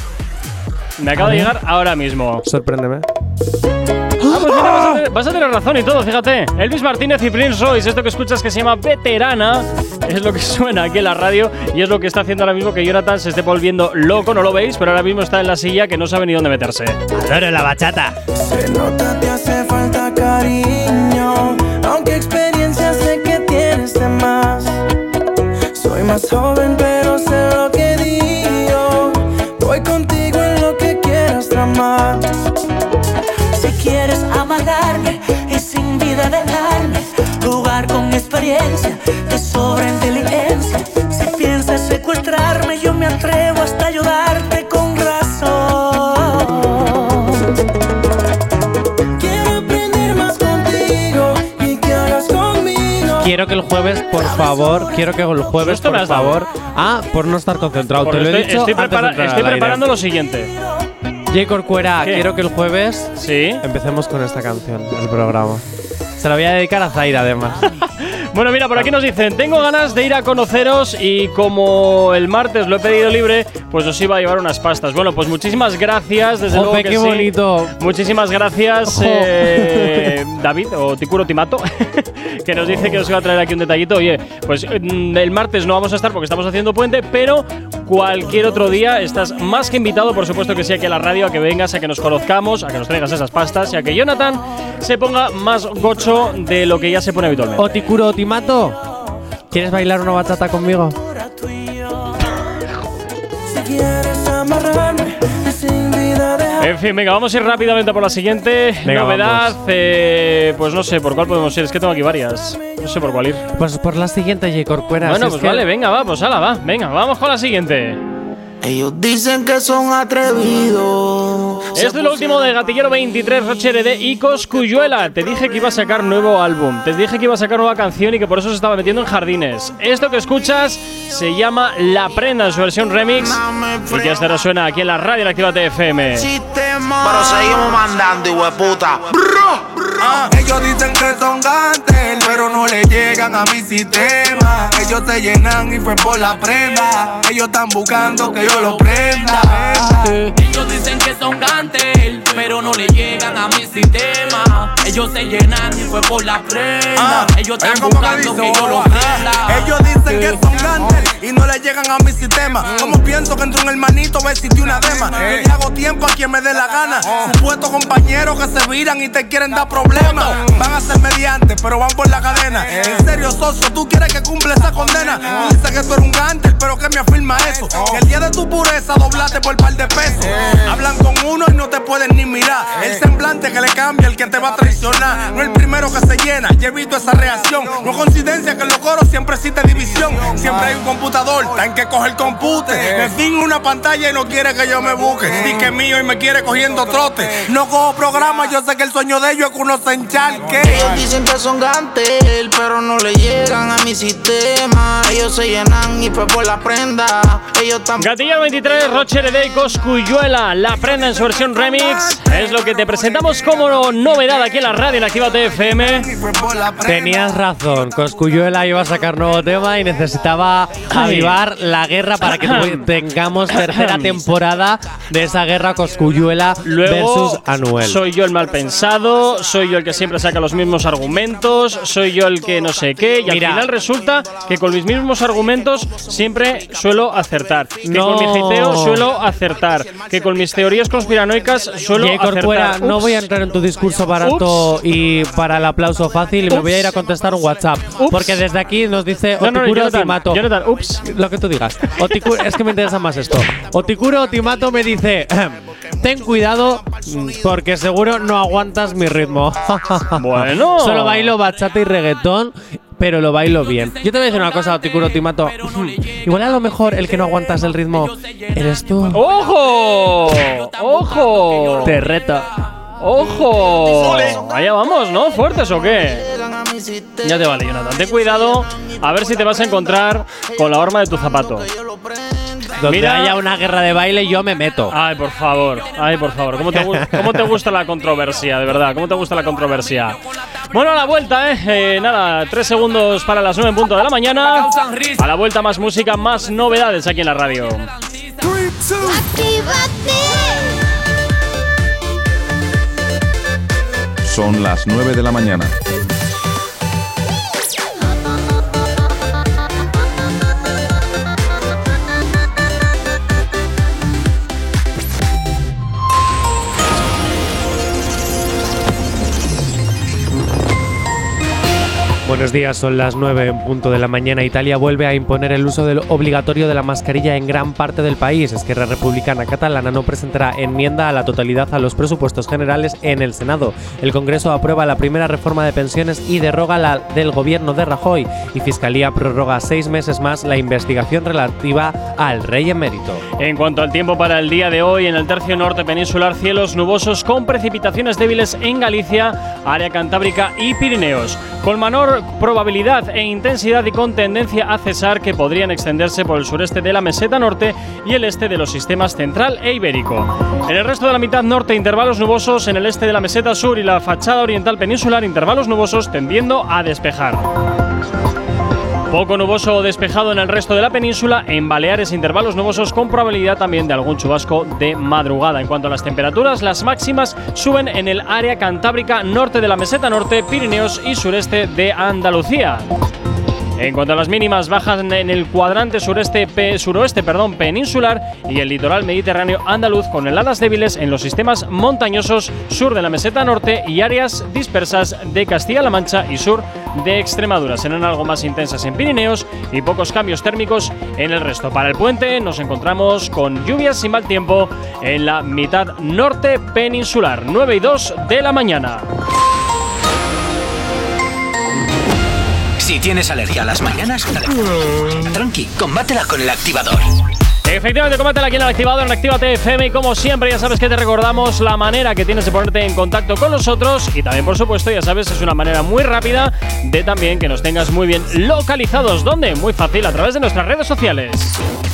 Me acaba de llegar ahora mismo. Sorpréndeme. Pues mira, vas a, tener, vas a tener razón y todo, fíjate. Elvis Martínez y Prince Royce, esto que escuchas que se llama Veterana, es lo que (laughs) suena aquí en la radio y es lo que está haciendo ahora mismo que Jonathan se esté volviendo loco, no lo veis, pero ahora mismo está en la silla que no sabe ni dónde meterse. Adoro la bachata. Se nota te hace falta cariño, aunque experiencia sé que tienes de más. Soy más joven pero sé lo que digo. Voy contigo en lo que quieras tramar. Amargarme y sin vida dejarme, jugar con experiencia, te sobra inteligencia. Si piensas secuestrarme, yo me atrevo hasta ayudarte con razón. Quiero aprender más contigo y que conmigo. Quiero que el jueves, por favor, quiero que el jueves, por favor. Ah, por no estar concentrado. Porque Te lo he estoy, dicho estoy antes de prepara- entrar estoy al aire. preparando lo siguiente. J. Corcuera, ¿Qué? quiero que el jueves ¿Sí? empecemos con esta canción, el programa. Se la voy a dedicar a Zaira, además. (laughs) Bueno, mira, por aquí nos dicen, tengo ganas de ir a conoceros y como el martes lo he pedido libre, pues os iba a llevar unas pastas. Bueno, pues muchísimas gracias, desde Jope, luego que qué sí. bonito. Muchísimas gracias, eh, (laughs) David o Ticuro Timato, (laughs) que nos dice que os iba a traer aquí un detallito. Oye, pues mm, el martes no vamos a estar porque estamos haciendo puente, pero cualquier otro día estás más que invitado, por supuesto que sí, aquí a la radio, a que vengas, a que nos conozcamos, a que nos traigas esas pastas y a que Jonathan se ponga más gocho de lo que ya se pone habitualmente. O Tikuro o Timato, ¿quieres bailar una bachata conmigo? En fin, venga, vamos a ir rápidamente por la siguiente Venga, novedad. eh, pues no sé por cuál podemos ir, es que tengo aquí varias. No sé por cuál ir. Pues por la siguiente, J. Corcuera. bueno, si pues que- vale, venga, va, pues ala, va. Venga, vamos con la siguiente. Ellos dicen que son atrevidos. Esto es lo último de Gatillero 23, Roche de y Coscuyuela. Te dije que iba a sacar nuevo álbum, te dije que iba a sacar nueva canción y que por eso se estaba metiendo en jardines. Esto que escuchas se llama La Prenda en su versión remix y que hasta ahora suena aquí en la radio en Actívate FM. Pero seguimos mandando, hueputa. Ah, ellos dicen que son gantel, pero no le llegan a mi sistema. Ellos se llenan y fue por la prenda. Ellos están buscando que yo lo prenda. Ellos dicen que son gantel, pero no le llegan a mi sistema. Ellos se llenan y fue por la prenda. Ah, Ellos están oye, ¿cómo que buscando dice? que yo lo Oh, prenda. Ellos dicen que son gantel y no le llegan a mi sistema. Como pienso que entre un hermanito va a existir una dema. Yo le hago tiempo a quien me dé la gana. Supuestos compañeros que se viran y te quieren dar problemas. Van a ser mediantes, pero van por la cadena. En serio, socio, tú quieres que cumpla esa condena. Tú dices que tú eres un gantel, pero que me afirma eso. Que el día de tu pureza doblaste por par de pesos. Hablan con uno y no te pueden ni mirar. El semblante que le cambia el que te va a traicionar. No el primero que se llena, ya he visto esa reacción. No coincidencia que en los coros siempre existe división. Siempre hay un computador Tan que coge el compute. Me fin una pantalla y no quiere que yo me busque. Dice que es mío y me quiere cogiendo trote. No cojo programa, yo sé que el sueño de ellos es que uno se encharque. Ellos dicen que son gantel, pero no le llegan a mi sistema. Ellos se llenan y fue por la prenda. Ellos también. Gatilla 23, Rocher Day, Coscuyuela, la prenda en su versión remix. Es lo que te presentamos como novedad aquí en la radio en Activa TFM. Tenías razón, Coscuyuela iba a sacar nuevo tema y necesitaba avivar la guerra para que (laughs) tengamos tercera temporada de esa guerra Coscuyuela Luego, versus Anuel. soy yo el mal pensado, soy yo el que siempre saca los mismos argumentos, soy yo el que no sé qué, y Mira. al final resulta que con mis mismos argumentos siempre suelo acertar. Que No. con mi hiteo suelo acertar. Que con mis teorías conspiranoicas suelo. Corcuera, no Ups. voy a entrar en tu discurso barato y para el aplauso fácil y me voy a ir a contestar un WhatsApp. Porque desde aquí nos dice No, no, no, Otimato. Ups. Lo que tú digas. Es que me interesa más esto. Otikuro Otimato me dice: Ten cuidado porque seguro no aguantas mi ritmo. (laughs) Bueno. Solo bailo bachata y reggaetón. Pero lo bailo bien. Yo te voy a decir una cosa, Otikuro Otimato. Igual a lo mejor el que no aguantas el ritmo eres tú. ¡Ojo! ¡Ojo! Te reto. ¡Ojo! Allá vamos, ¿no? ¿Fuertes o qué? Ya te vale, Jonathan. Ten cuidado a ver si te vas a encontrar con la horma de tu zapato. Donde Mira- haya una guerra de baile, yo me meto. Ay, por favor, ay, por favor. ¿Cómo te, gu- (laughs) cómo te gusta la controversia, de verdad? ¿Cómo te gusta la controversia? Bueno, a la vuelta, ¿eh? Eh, Nada, tres segundos para las nueve en punto de la mañana. A la vuelta, más música, más novedades aquí en la radio. Son las 9 de la mañana. Buenos días, son las 9 en punto de la mañana. Italia vuelve a imponer el uso del obligatorio de la mascarilla en gran parte del país. Esquerra Republicana Catalana no presentará enmienda a la totalidad a los presupuestos generales en el Senado. El Congreso aprueba la primera reforma de pensiones y derroga la del gobierno de Rajoy. Y Fiscalía prorroga seis meses más la investigación relativa al rey emérito. En cuanto al tiempo para el día de hoy, en el tercio norte peninsular, cielos nubosos con precipitaciones débiles en Galicia, área cantábrica y Pirineos, con probabilidad e intensidad y con tendencia a cesar que podrían extenderse por el sureste de la meseta norte y el este de los sistemas central e ibérico. En el resto de la mitad norte, intervalos nubosos en el este de la meseta sur y la fachada oriental peninsular, intervalos nubosos tendiendo a despejar. Poco nuboso o despejado en el resto de la península, en Baleares intervalos nubosos con probabilidad también de algún chubasco de madrugada. En cuanto a las temperaturas, las máximas suben en el área cantábrica norte de la meseta norte, Pirineos y sureste de Andalucía. En cuanto a las mínimas, bajan en el cuadrante sureste, pe- suroeste peninsular y el litoral mediterráneo andaluz con heladas débiles en los sistemas montañosos sur de la meseta norte y áreas dispersas de Castilla-La Mancha y sur de Extremadura. Serán algo más intensas en Pirineos y pocos cambios térmicos en el resto. Para el puente nos encontramos con lluvias y mal tiempo en la mitad norte peninsular, 9 y 2 de la mañana. Si tienes alergia a las mañanas, tranqui, combátela con el activador. Efectivamente, combátela aquí en el activador en Actívate FM y como siempre ya sabes que te recordamos la manera que tienes de ponerte en contacto con nosotros y también por supuesto ya sabes es una manera muy rápida de también que nos tengas muy bien localizados. ¿Dónde? Muy fácil, a través de nuestras redes sociales.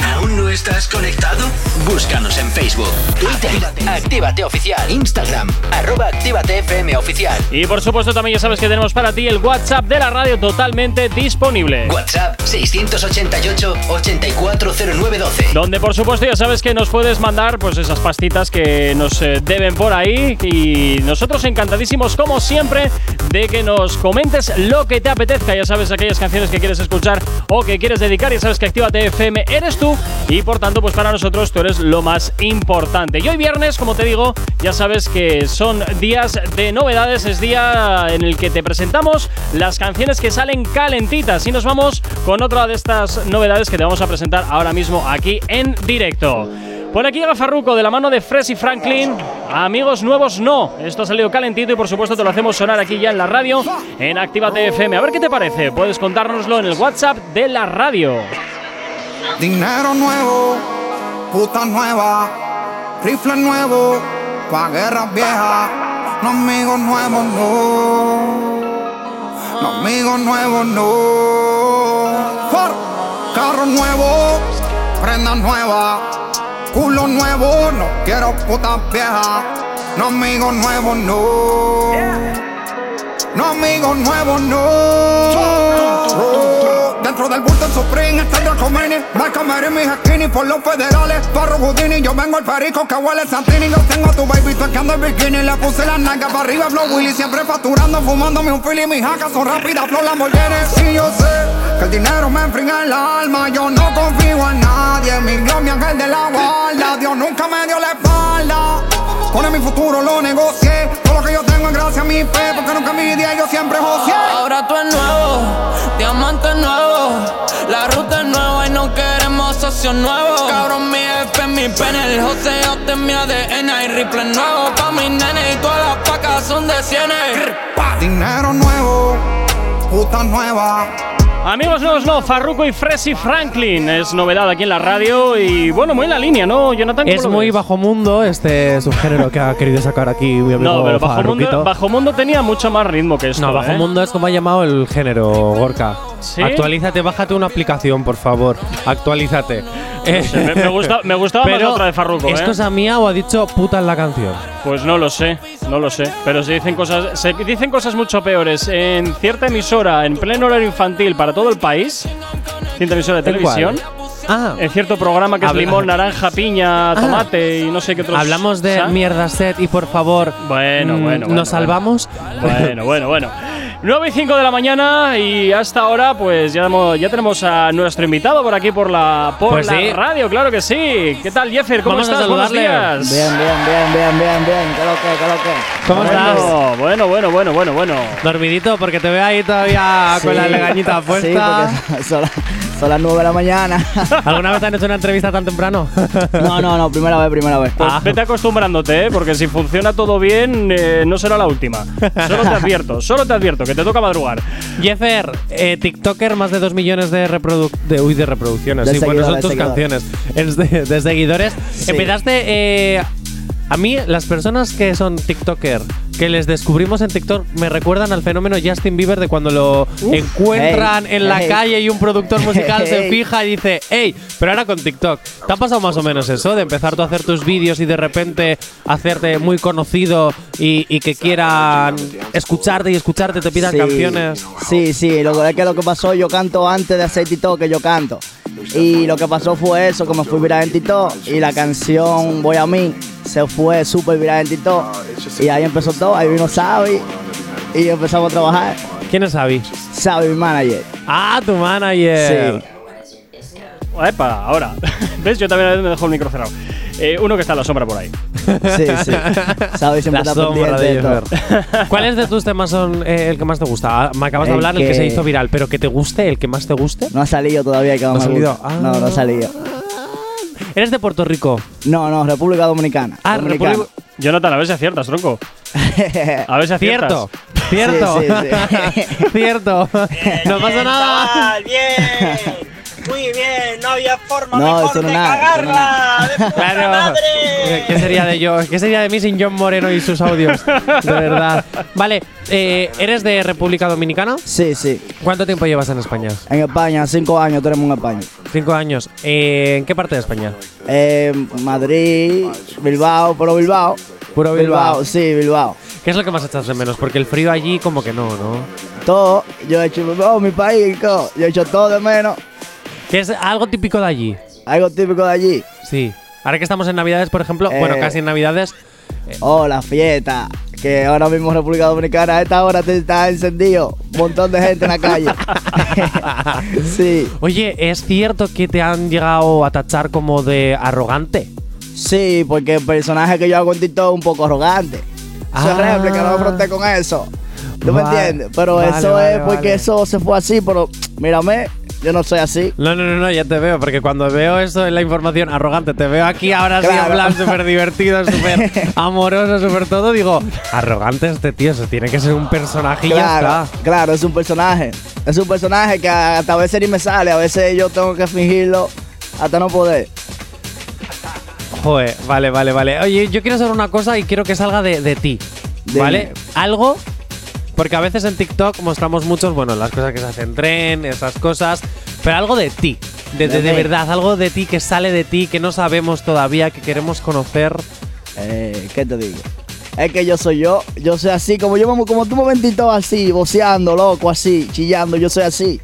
¿Aún no estás conectado? Búscanos en Facebook, Twitter, Actívate Oficial, Instagram, arroba Actívate FM Oficial. Y por supuesto también ya sabes que tenemos para ti el WhatsApp de la radio totalmente disponible. WhatsApp 688-840912. Donde por supuesto ya sabes que nos puedes mandar pues esas pastitas que nos eh, deben por ahí y nosotros encantadísimos como siempre de que nos comentes lo que te apetezca. Ya sabes aquellas canciones que quieres escuchar o que quieres dedicar. Ya sabes que Actívate FM eres tú y por tanto pues para nosotros tú eres lo más importante. Y hoy viernes, como te digo, ya sabes que son días de novedades. Es día en el que te presentamos las canciones que salen calentitas y nos vamos con otra de estas novedades que te vamos a presentar ahora mismo aquí en directo. Por aquí llega Farruko de la mano de Fresh y Franklin. Amigos nuevos, no. Esto ha salido calentito y por supuesto te lo hacemos sonar aquí ya en la radio, en Actívate FM. A ver qué te parece. Puedes contárnoslo en el WhatsApp de la radio. Dinero nuevo, puta nueva, rifle nuevo, pa' guerras viejas, no amigos nuevos, no. No amigos nuevos, no. Por carro nuevo, prenda nueva, culo nuevo, no quiero putas viejas. No amigos nuevos, no. No amigos nuevos, no. Dentro del bulto en Supreme está Dracomini Marca Mary, mis skinny por los federales. Barro Houdini, yo vengo el perico que huele Santini. Yo tengo a tu baby tocando el bikini. Le puse la nalga para arriba, Flow Willy Siempre facturando, fumándome un fili Mis jacas son rápidas, Flow Lamborghini. Sí, yo sé que el dinero me enfría el alma. Yo no confío en nadie Mi Dios, mi ángel de la guarda. Dios nunca me dio la espalda Con mi futuro lo negocié Todo lo que yo tengo es gracias a mi fe Porque nunca mi día yo siempre joseé Ahora tú es nuevo, diamante nuevo. La ruta es nueva y no queremos socios nuevos. Cabrón, mi F, mi pene, el joseo de mi ADN. Hay rifle nuevo pa' mis nenes y todas las pacas son de cienes. Dinero nuevo, puta nueva. Amigos nuevos, no, Farruko y Fresi Franklin es novedad aquí en la radio y bueno, muy en la línea, ¿no, Jonathan? ¿Cómo Es muy ves? bajo mundo este subgénero que ha querido sacar aquí mi amigo No, pero bajo mundo, bajo mundo tenía mucho más ritmo que esto. No, bajo ¿eh? mundo es como ha llamado el género, Gorka. ¿Sí? Actualízate, bájate una aplicación, por favor. Actualízate. No sé, me, me gusta- me gustaba más Pero, la otra de Farruko, ¿Es ¿eh? cosa mía o ha dicho puta en la canción? Pues no lo sé, no lo sé. Pero se dicen cosas, se dicen cosas mucho peores en cierta emisora, en pleno horario infantil para todo el país. Cierta emisora de televisión. Ah. En cierto programa que es Habla- limón, naranja, piña, Ah. tomate y no sé qué otros. Hablamos de ¿sabes? mierda set y por favor. Bueno, mm, bueno, bueno, ¿Nos salvamos? Bueno, bueno, bueno. 9 y 5 de la mañana y hasta ahora pues ya, hemos- ya tenemos a nuestro invitado por aquí por la, por Pues la sí. radio, claro que sí. ¿Qué tal, Jeffer? ¿Cómo Vamos a estás? Buenos días. Bien, bien, bien, bien, bien, bien. ¿Qué lo que, qué lo que? ¿Cómo estás? Bueno, bueno, bueno, bueno, bueno, bueno. Dormidito, porque te veo ahí todavía con Sí, la legañita Sí, puesta. porque (laughs) son, las- son las 9 de la mañana. (laughs) ¿Alguna vez te han hecho una entrevista tan temprano? no, no, no, primera vez, primera vez. Pues vete acostumbrándote, ¿eh? porque si funciona todo bien, eh, no será la última. Solo te advierto, solo te advierto, que te toca madrugar. Jeffer, eh, TikToker, más de 2 millones de, reproduc de, uy, de reproducciones. De sí, bueno, son tus seguidores. canciones. Es de, de seguidores. Empezaste. A mí, las personas que son TikToker, que les descubrimos en TikTok, me recuerdan al fenómeno Justin Bieber de cuando lo encuentran hey, en la hey. calle y un productor musical se fija y dice, hey, pero ahora con TikTok. ¿Te ha pasado más o menos eso? De empezar tú a hacer tus vídeos y de repente hacerte muy conocido y, y que quieran escucharte y escucharte, te pidan Sí, canciones. Sí, sí, lo que es que lo que pasó, yo canto antes de hacer TikTok que yo canto. Y lo que pasó fue eso, que me fui viral en TikTok y la canción Voy a mí se fue súper viral en TikTok. Y ahí empezó todo, ahí vino Sabi y empezamos a trabajar. ¿Quién es Sabi? Sabi, mi manager. Ah, tu manager. Sí. Epa, ahora. (laughs) ¿Ves? Yo también me dejo el micro cerrado. Eh, uno que está en la sombra por ahí. Sí, sí. Sabi siempre La está sombra de todo. ¿Cuáles de tus temas son eh, el que más te gusta? Ah, Me acabas de El hablar el que que- se hizo viral, pero que te guste, el que más te guste. No ha salido todavía, que no, ¿No ha salido? Ah. No, no ha salido. ¿Eres de Puerto Rico? No, no, República Dominicana. Ah, Dominicana. República. Jonathan, a ver si aciertas, tronco. (laughs) A ver si aciertas. Cierto, cierto, Sí, sí, (laughs) cierto. (laughs) no pasa nada. Bien, muy bien, no había forma No, mejor no de nada, eso no cagarla. de Claro. madre. ¿Qué sería de yo? ¿Qué sería de mí sin John Moreno y sus audios? De verdad. Vale, eh, ¿eres de República Dominicana? Sí, sí. ¿Cuánto tiempo llevas en España? En España, cinco años tenemos en España. Cinco años. Eh, ¿En qué parte de España? Eh, Madrid, Bilbao, pero Bilbao. Puro Bilbao. sí, Bilbao. ¿Qué es lo que más echas de menos? Porque el frío allí como que no, ¿no? Todo, yo he hecho, oh, mi país, yo he hecho todo de menos. ¿Qué es algo típico de allí? Algo típico de allí. Sí. Ahora que estamos en Navidades, por ejemplo, Eh, bueno, casi en Navidades, Oh, la fiesta. Que ahora mismo República Dominicana a esta hora te está encendido. Un montón de gente en la calle. (laughs) sí. Oye, ¿es cierto que te han llegado a tachar como de arrogante? Sí, porque el personaje que yo hago en TikTok es un poco arrogante. Eso es Ah. réplica, no me fronté con eso. ¿Tú me entiendes? Pero vale, eso vale, es porque eso se fue así, pero mírame, yo no soy así. No, no, no, no, ya te veo, porque cuando veo eso en la información arrogante, te veo aquí ahora sí en Claro. plan súper divertido, súper (laughs) amoroso, súper todo, digo, arrogante este tío, eso tiene que ser un personaje y ya Claro, está. claro, es un personaje. Es un personaje que hasta a veces ni me sale, a veces yo tengo que fingirlo hasta no poder. Joder, vale, vale, vale. Oye, yo quiero saber una cosa y quiero que salga de, de ti. ¿Vale? Algo. Porque a veces en TikTok mostramos muchos, bueno, las cosas que se hacen tren, esas cosas. Pero algo de ti. De, de- verdad, algo de ti que sale de ti, que no sabemos todavía, que queremos conocer. Eh, ¿Qué te digo? Es que yo soy yo, yo soy así, como yo me- como tú me ves en TikTok así, voceando, loco, así, chillando, yo soy así.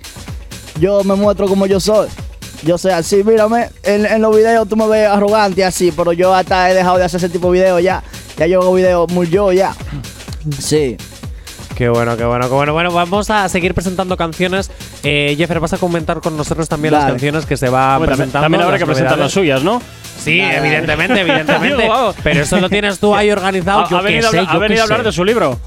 Yo me muestro como yo soy. Yo soy así, mírame, en, en los videos tú me ves arrogante así, pero yo hasta he dejado de hacer ese tipo de videos ya. Ya yo hago videos muy yo ya. Sí. Qué bueno, qué bueno, qué bueno. Bueno, vamos a seguir presentando canciones. Eh, Jeffer, vas a comentar con nosotros también las canciones que se va presentando. también habrá que presentar las suyas, ¿no? Sí, evidentemente, (laughs) evidentemente. Pero eso lo tienes tú ahí organizado. Ha, yo ha qué venido, a sé, hablar- ha yo venido a hablar sé. de su libro.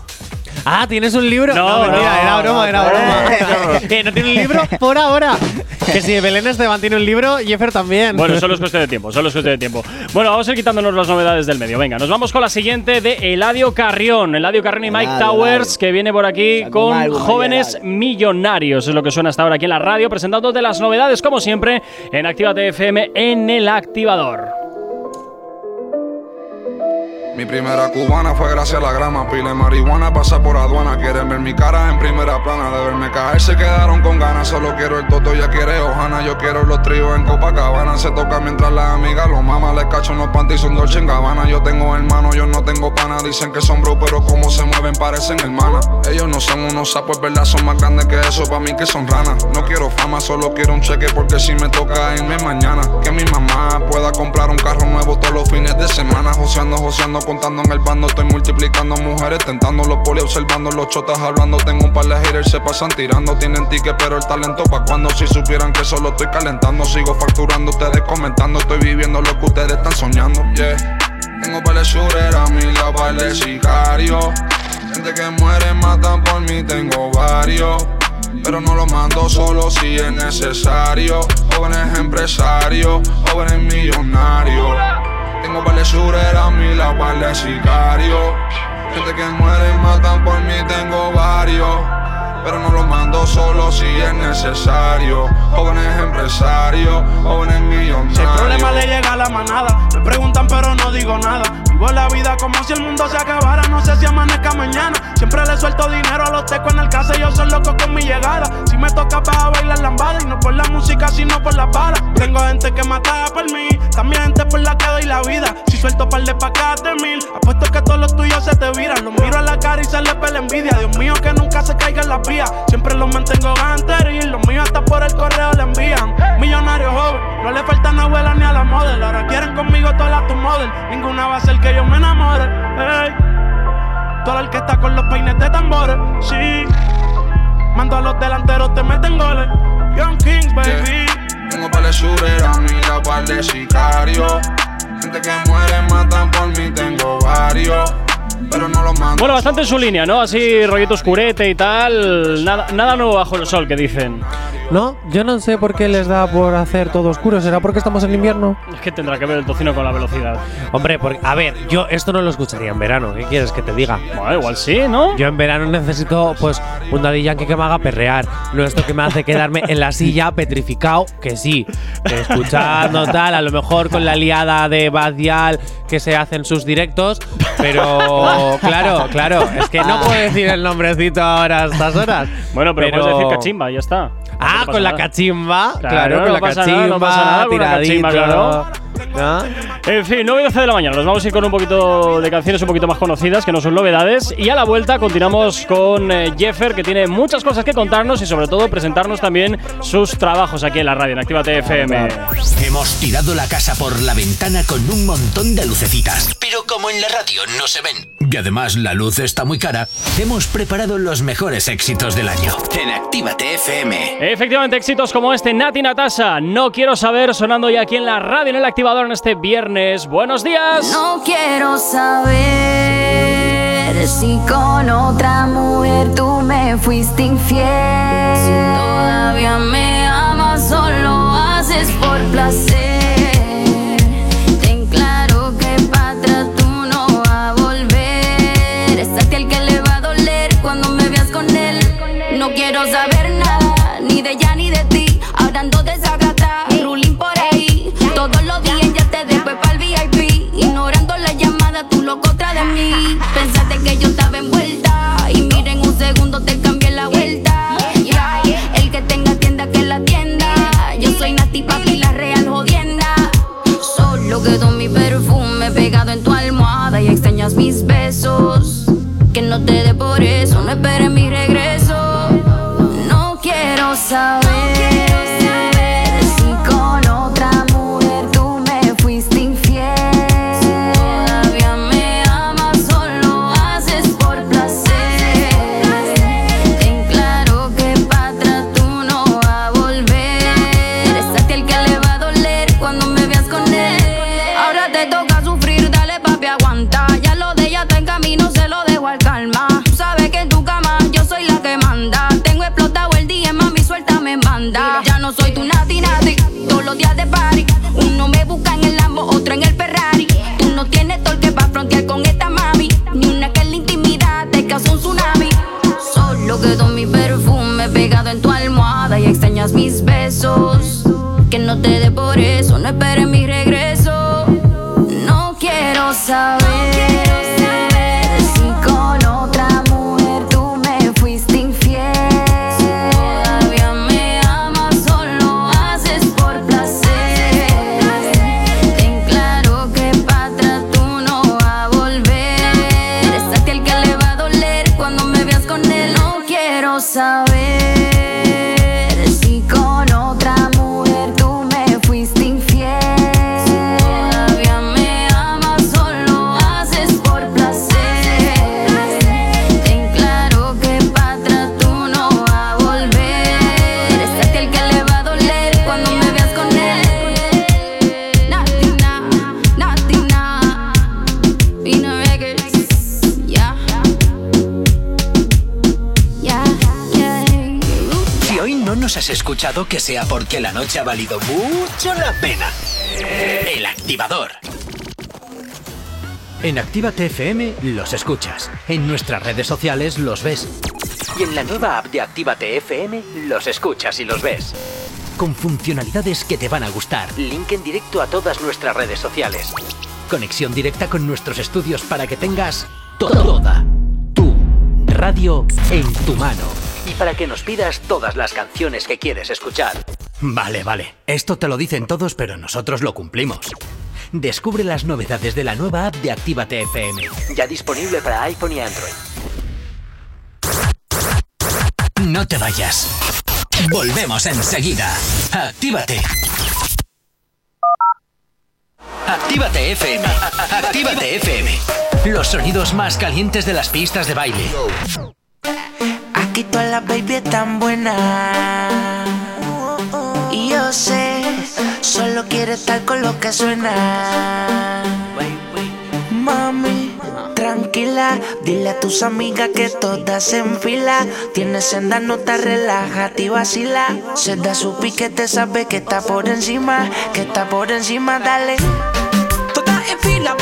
Ah, ¿tienes un libro? No, mentira, no, era broma, era no. broma. Eh, (laughs) ¿No tiene un libro? Por ahora. que si Belén Esteban tiene un libro, Jeffer también. Bueno, solo es cuestión de tiempo, solo es cuestión de tiempo. Bueno, vamos a ir quitándonos las novedades del medio. Venga, nos vamos con la siguiente de Eladio Carrión. Eladio Carrión y Mike Eladio, Towers, que viene por aquí con Jóvenes Millonarios. Es lo que suena hasta ahora aquí en la radio, presentándote las novedades, como siempre, en Actívate FM en el activador. Mi primera cubana fue gracias a la grama, pile marihuana, pasa por aduana. Quieren ver mi cara en primera plana, de verme caer se quedaron con ganas. Solo quiero el toto, ya quiere Ojana. Yo quiero los tríos en Copacabana. Se toca mientras las amigas los mamas les cacho unos panties son Dolce en Gabbana. Yo tengo hermanos, yo no tengo pana. Dicen que son bro, pero como se mueven parecen hermanas. Ellos no son unos sapos, verdad, son más grandes que eso. Pa' mí que son ranas. No quiero fama, solo quiero un cheque porque si me toca irme mañana. Que mi mamá pueda comprar un carro nuevo todos los fines de semana. Joseando, joseando, contando en el bando. Estoy multiplicando mujeres, tentando los poli, observando los chotas hablando. Tengo un par de haters, se pasan tirando. Tienen ticket, pero el talento pa' cuando si supieran que solo estoy calentando. Sigo facturando, ustedes comentando. Estoy viviendo lo que ustedes están soñando. Tengo par de shooter a mi lado, par. Gente que muere, matan por mí, tengo varios. Pero no lo mando solo si es necesario. Jóvenes empresarios, jóvenes millonarios. Tengo par de a mi lado, par de sicarios. Gente que muere, matan por mí, tengo varios. Pero no lo mando solo si es necesario. Jóvenes empresarios, jóvenes millonarios. Si el problema le llega a la manada, me preguntan pero no digo nada. Vivo la vida como si el mundo se acabara, no sé si amanezca mañana. Siempre le suelto dinero a los tecos en el casa, yo soy loco con mi llegada. Si me toca para bailar lambada, y no por la música, sino por las balas. Tengo gente que mata por mí, también gente por la que doy la vida. Si suelto par de pacas de mil, apuesto que todos los tuyos se te viran. Los miro a la cara y se les ve envidia. Dios mío, que nunca se caiga en la Siempre los mantengo ganteril, los míos hasta por el correo le envían. Millonario joven, no le faltan abuela ni a la model. Ahora quieren conmigo todas las tu model. Ninguna va a ser que yo me enamore. Ey. Todo el que está con los peines de tambores, sí. Mando a los delanteros, te meten goles. Young Kings, baby. Tengo par de a mi lado, par de sicarios. Gente que muere, matan por mí, tengo varios. Pero no los mando. Bueno, bastante en su línea, ¿no? Así rollito oscurete y tal. Nada, nada nuevo bajo el sol, que dicen. No, yo no sé por qué les da por hacer todo oscuro. ¿Será porque estamos en invierno? Es que tendrá que ver el tocino con la velocidad. Hombre, porque, a ver, yo esto no lo escucharía en verano. ¿Qué quieres que te diga? Bueno, igual sí, ¿no? Yo en verano necesito, pues, un Daddy Yankee que me haga perrear. No esto que me hace quedarme en la silla petrificado, que sí. escuchando tal, a lo mejor con la liada de Badial que se hacen sus directos. Pero, (laughs) (laughs) claro, claro, es que no puedo decir el nombrecito ahora a estas horas. Bueno, pero, puedes decir cachimba, ya está. Ah, No con la cachimba. Claro, Claro, no con la pasa cachimba, nada, no pasa nada con la cachimba, claro. ¿No? En fin, 9 y 12 de la mañana. Nos vamos a ir con un poquito de canciones un poquito más conocidas, que no son novedades. Y a la vuelta continuamos con eh, Jeffer, que tiene muchas cosas que contarnos y sobre todo presentarnos también sus trabajos aquí en la radio, en Actívate FM. Hemos tirado la casa por la ventana con un montón de lucecitas. Pero como en la radio no se ven y además la luz está muy cara, hemos preparado los mejores éxitos del año. En Actívate FM. Efectivamente, éxitos como este, Nati Natasha. No quiero saber, sonando ya aquí en la radio, en el activador en este viernes. Buenos días. No quiero saber si con otra mujer tú me fuiste infiel. Si todavía me amas, solo haces por placer. porque la noche ha valido mucho la pena. El activador. En Activa TFM los escuchas, en nuestras redes sociales los ves y en la nueva app de Activa TFM los escuchas y los ves. Con funcionalidades que te van a gustar. Link en directo a todas nuestras redes sociales. Conexión directa con nuestros estudios para que tengas toda tu radio en tu mano y para que nos pidas todas las canciones que quieres escuchar. Vale, vale. Esto te lo dicen todos, pero nosotros lo cumplimos. Descubre las novedades de la nueva app de Actívate FM. Ya disponible para iPhone y Android. No te vayas. Volvemos enseguida. Actívate. Actívate FM. Actívate FM. Los sonidos más calientes de las pistas de baile. Aquí todas las baby tan buenas Solo quiere estar con lo que suena. Mami, tranquila. Dile a tus amigas que todas en fila. Tienes senda, no te relajas, y vacila. Se da su piquete, sabe que está por encima. Que está por encima, dale. Todas en fila,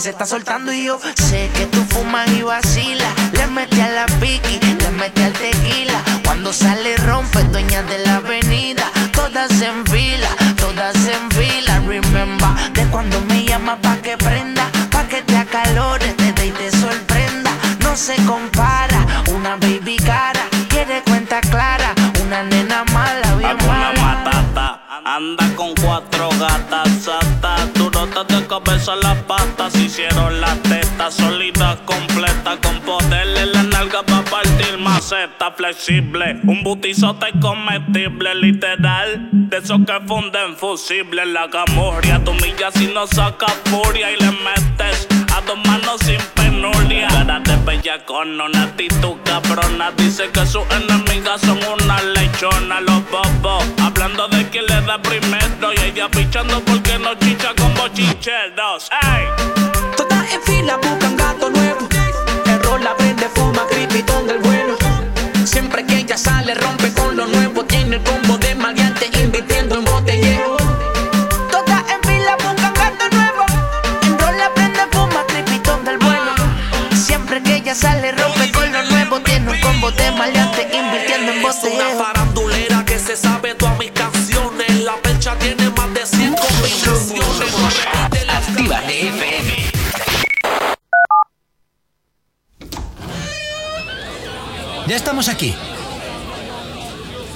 se está soltando y yo sé que tú fumas y vacilas. Un butizote comestible literal, de esos que funden fusible la camorria, tu milla si no saca furia y le metes a dos manos sin penuria. Cara de bella con una actitud cabrona. Dice que sus enemigas son una lechona. Los bobos hablando de quién le da primero. Y ella pichando porque no chicha con bochincheros. ¡Ey!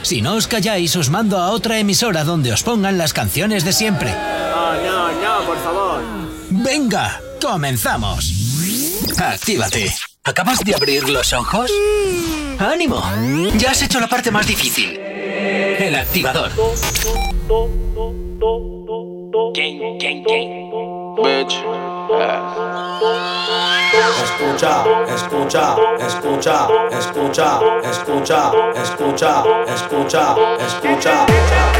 Si no os calláis, os mando a otra emisora donde os pongan las canciones de siempre. No, no, no, por favor. Venga, comenzamos. Actívate. ¿Acabas de abrir los ojos? ¡Ánimo! Ya has hecho la parte más difícil. El activador. Bitch. Escucha, escucha, escucha, escucha, escucha, escucha, escucha, escucha.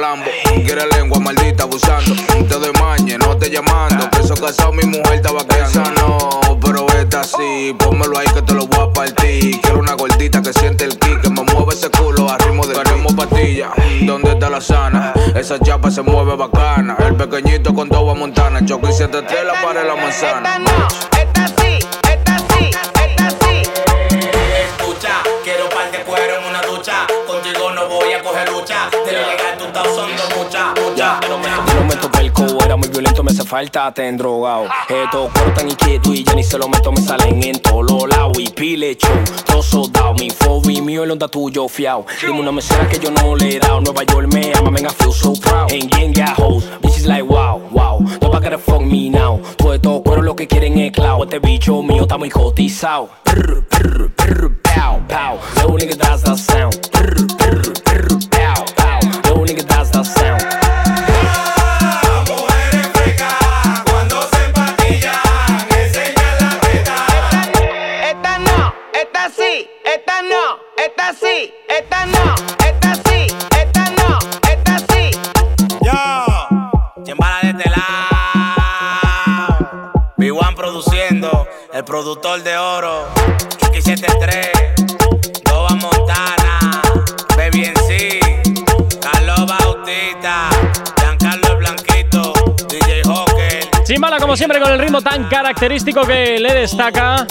Lambo. Quiere lengua maldita abusando. Te doy mañe, no te llamando. Preso casado, mi mujer estaba Esa no, pero esta sí. Pónmelo ahí que te lo voy a partir. Quiero una gordita que siente el kick, que me mueve ese culo a ritmo de Queremos pastilla, ¿dónde está la sana? Esa chapa se mueve bacana. El pequeñito con dos montana. Choque y siete estrellas para la manzana. Era muy violento, me hace falta, te drogado. (laughs) Estos cueros tan inquietos y ya ni se lo meto, me salen en todos los lados. Y pile show, todo soldado, mi fobi mío, el onda tuyo fiao. Dime una mesera que yo no le he dado. Nueva York me ama, I feel so proud. And gang got hoes, bitches like wow, wow. Nobody gotta fuck me now. Todo estos cueros lo que quieren es clout. Este bicho mío está muy cotizado. Prr, prr, prr, pow, pow. Little nigga that's the sound. Prr, el productor de oro. X73, Doba Montana, Baby en sí, Carlos Bautista, Giancarlo el Blanquito, DJ Hawker. Chimbala, como siempre, con el ritmo tan característico que le destaca.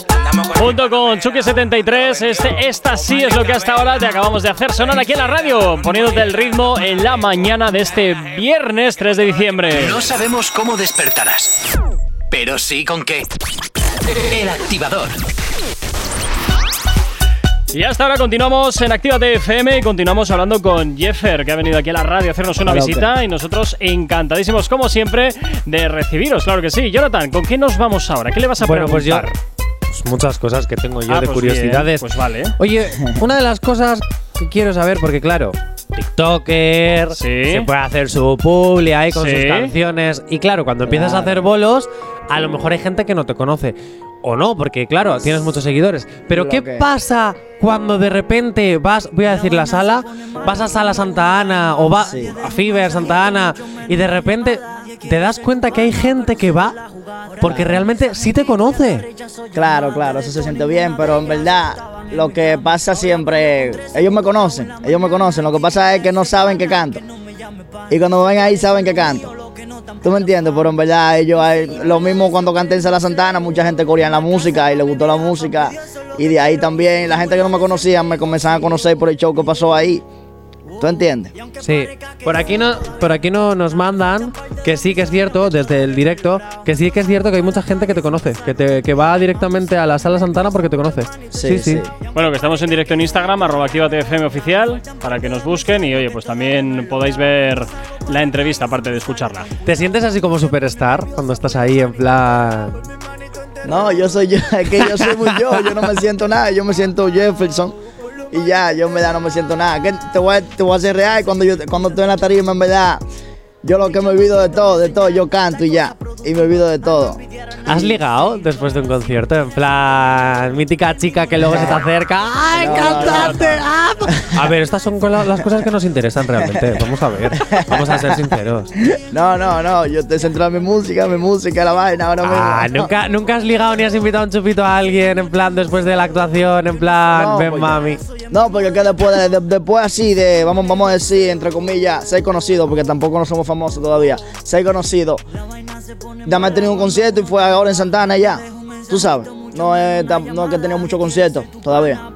Junto con Chucky73, este, esta sí es lo que hasta ahora te acabamos de hacer sonar aquí en la radio, poniéndote el ritmo en la mañana de este viernes 3 de diciembre. No sabemos cómo despertarás, pero sí con qué. El activador. Y hasta ahora continuamos en Actívate FM y continuamos hablando con Jeffer, que ha venido aquí a la radio a hacernos una Hola, visita y nosotros encantadísimos, como siempre, de recibiros, claro que sí. Jonathan, ¿con qué nos vamos ahora? ¿Qué le vas a Bueno, pues yo. preguntar? pues muchas cosas que tengo yo Ah, de pues curiosidades. bien, pues vale. Oye, una de las cosas que quiero saber, porque claro, TikToker, se puede hacer su publi ahí con Sí. sus canciones. Y claro, cuando empiezas a hacer bolos, a lo mejor hay gente que no te conoce. O no, porque claro, tienes muchos seguidores. Pero Lo ¿qué que- pasa cuando de repente vas, voy a decir la sala, vas a Sala Santa Ana o va a Fiber Santa Ana y de repente te das cuenta que hay gente que va porque realmente sí te conoce. Claro, claro, eso se siente bien, pero en verdad lo que pasa siempre, ellos me conocen, ellos me conocen, lo que pasa es que no saben que canto. Y cuando me ven ahí saben que canto. ¿Tú me entiendes? Pero en verdad ellos, hay- lo mismo cuando canté en Sala Santana, mucha gente corría en la música y le gustó la música. Y de ahí también la gente que no me conocía me comenzaron a conocer por el show que pasó ahí. ¿Tú entiendes? Sí, por aquí no, por aquí no nos mandan que sí que es cierto desde el directo que sí que es cierto que hay mucha gente que te conoce, que te que va directamente a la sala Santana porque te conoce. Sí, sí. Bueno, que estamos en directo en Instagram, arroba activatefm oficial, para que nos busquen y oye, pues también podáis ver la entrevista, aparte de escucharla. ¿Te sientes así como superstar cuando estás ahí en plan? No, yo soy yo, (laughs) es que yo soy muy yo, yo no me siento nada, yo me siento Jefferson y ya, yo en verdad no me siento nada. Que te voy, a- te voy a hacer real cuando yo cuando estoy en la tarima, en verdad, yo lo que me olvido de todo, de todo, yo canto y ya, y me olvido de todo. ¿Has ligado después de un concierto? En plan, mítica chica que luego se te acerca. ¡Ay, No, cantante! ¡Ah! A ver, estas son las cosas que nos interesan realmente. Vamos a ver, vamos a ser sinceros. No, no, no, yo estoy centrado en mi música, mi música, la vaina ahora. Ah, ¿nunca, nunca has ligado ni has invitado un chupito a alguien en plan después de la actuación, en plan, No, ven pues, mami. No, porque que después, de- de- después así de, vamos, vamos a decir, entre comillas, ser conocido, porque tampoco no somos famosos todavía, ser conocido. Dame he tenido un concierto y fue ahora en Santana ya. Tú sabes, no tam- no he tenido muchos conciertos todavía.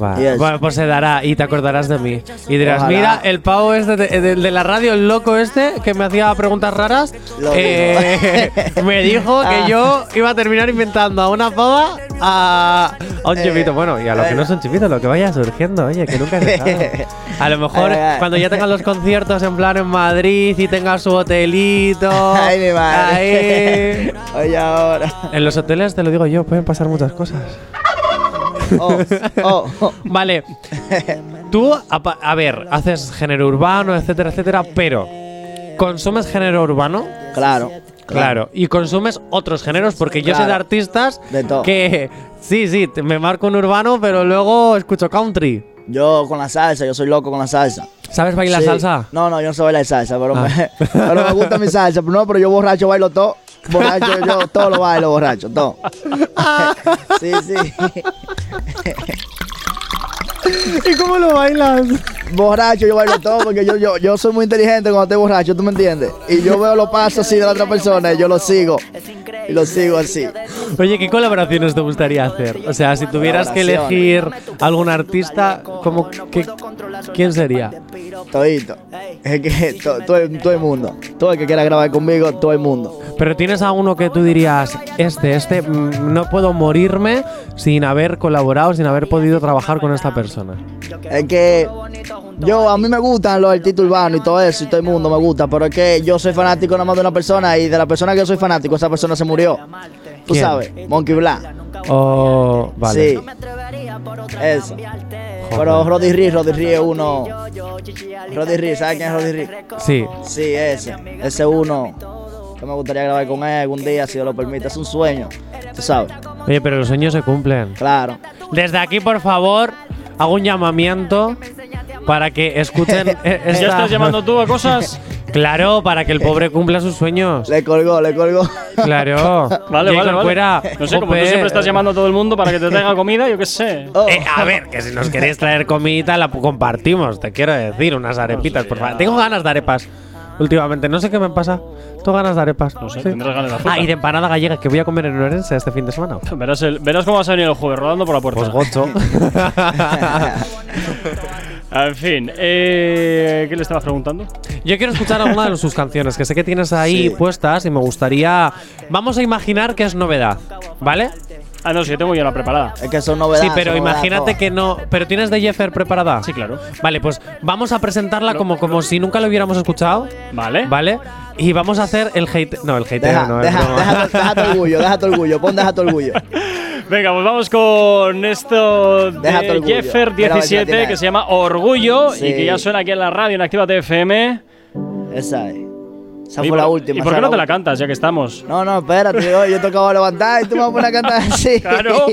Va. Yes. Bueno, pues se dará y te acordarás de mí. Y dirás, Ojalá. mira, el pavo este de, de- de la radio, el loco este, que me hacía preguntas raras, eh, (laughs) me dijo Ah. que yo iba a terminar inventando a una pava a, a un Eh, chivito. Bueno, y a lo que no es un chivito, lo que vaya surgiendo, oye, que nunca se. (laughs) A lo mejor cuando ya tengas los conciertos en plan en Madrid y tengas su hotelito. (laughs) Ay, mi madre. ahí. Oye, ahora. En los hoteles, te lo digo yo, pueden pasar muchas cosas. Oh, oh, oh. Vale. Tú, a ver, haces género urbano, etcétera, etcétera, pero ¿consumes género urbano? Claro. Claro. Y consumes otros géneros, porque yo sé de artistas De todo. que sí, sí, me marco un urbano, pero luego escucho country. Yo con la salsa, yo soy loco con la salsa. ¿Sabes bailar Sí. salsa? No, no, yo no sé bailar salsa, pero, Ah. me, (laughs) pero me gusta mi salsa. No, pero yo borracho bailo todo. Borracho, yo todo lo bailo borracho, todo. sí, sí. ¿Y cómo lo bailas? Borracho, yo bailo todo porque yo, yo, yo soy muy inteligente cuando estoy borracho, ¿tú me entiendes? Y yo veo los pasos así de la otra persona y yo lo sigo. Y lo sigo así. Oye, ¿qué colaboraciones te gustaría hacer? O sea, si tuvieras que elegir algún artista, ¿cómo, qué- ¿quién sería? Todito. Es que to- todo, el- todo el mundo. Todo el que quiera grabar conmigo, todo el mundo. Pero tienes a uno que tú dirías, este, este, mm, no puedo morirme sin haber colaborado, sin haber podido trabajar con esta persona. Es que yo, a mí me gustan los artistas urbanos y todo eso, y todo el mundo me gusta, pero es que yo soy fanático nada más de una persona y de la persona que yo soy fanático, esa persona se murió. Tú ¿Quién? sabes, Monkey Black. Oh, vale. Sí. Eso. Pero Roddy Ree, Roddy Ree es uno. Roddy Ree, ¿sabes quién es Roddy Ree? Sí. Sí, ese. Ese uno que me gustaría grabar con él algún día, si Dios lo permite. Es un sueño, tú sabes. Oye, pero los sueños se cumplen. Claro. Desde aquí, por favor, hago un llamamiento para que escuchen. (laughs) esta- ¿Ya estás llamando tú a cosas? (laughs) Claro, para que el pobre cumpla sus sueños. Le colgó, le colgó. Claro. (laughs) Vale, vale, vale. No sé, como tú siempre estás llamando a todo el mundo para que te traiga comida, yo qué sé. Eh, a ver, que si nos queréis traer comida, la compartimos. Te quiero decir, unas arepitas, por favor. Tengo ganas de arepas últimamente. No sé qué me pasa. Tengo ganas de arepas. No sé, tendrás ganas de azúcar. Ah, y de empanada gallega que voy a comer en Orense este fin de semana. Verás, el- verás cómo vas a venir el jueves rodando por la puerta. Pues gocho. (laughs) (laughs) en fin, eh, ¿qué le estabas preguntando? Yo quiero escuchar alguna de sus canciones, que sé que tienes ahí Sí. puestas y me gustaría. Vamos a imaginar que es novedad, ¿vale? Ah, no, sí, yo tengo ya una preparada. Es que son novedades. Sí, pero imagínate todas. que no. ¿Pero tienes de Jeffer preparada? Sí, claro. Vale, pues vamos a presentarla como, como si nunca lo hubiéramos escuchado. Vale. ¿Vale? Y vamos a hacer el hate. No, el hate Deja, no, es deja, deja, deja tu orgullo, deja tu orgullo, pon deja tu orgullo. (laughs) Venga, pues vamos con esto de orgullo. Jeffer Mira a ver si la 17 tiene. que se llama Orgullo Sí. y que ya suena aquí en la radio en Activa FM. Esa es. Esa ¿Y fue la última. ¿Y por qué no te la cantas ya que estamos? No, no, espérate, yo, yo tocaba levantar y tú me vas a poner a cantar (laughs) así. Claro.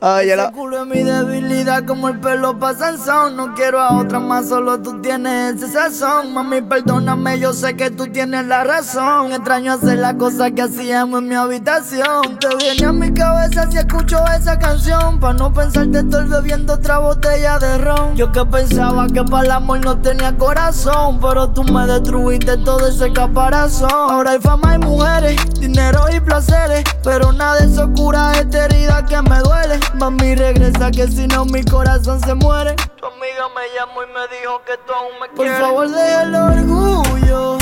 Oye, Ese culo es mi debilidad como el pelo pasa el son No quiero a otra más, solo tú tienes ese sazón Mami, perdóname, yo sé que tú tienes la razón Extraño hacer las cosas que hacíamos en mi habitación Te viene a mi cabeza si escucho esa canción Pa' no pensarte estoy bebiendo otra botella de ron Yo que pensaba que para el amor no tenía corazón Pero tú me destruiste todo ese caparazón Ahora hay fama y mujeres, dinero y placeres Pero nada de eso cura esta herida que me duele. Mami regresa que si no mi corazón se muere. Tu amiga me llamó y me dijo que tú aún me quieres. Por favor deja el orgullo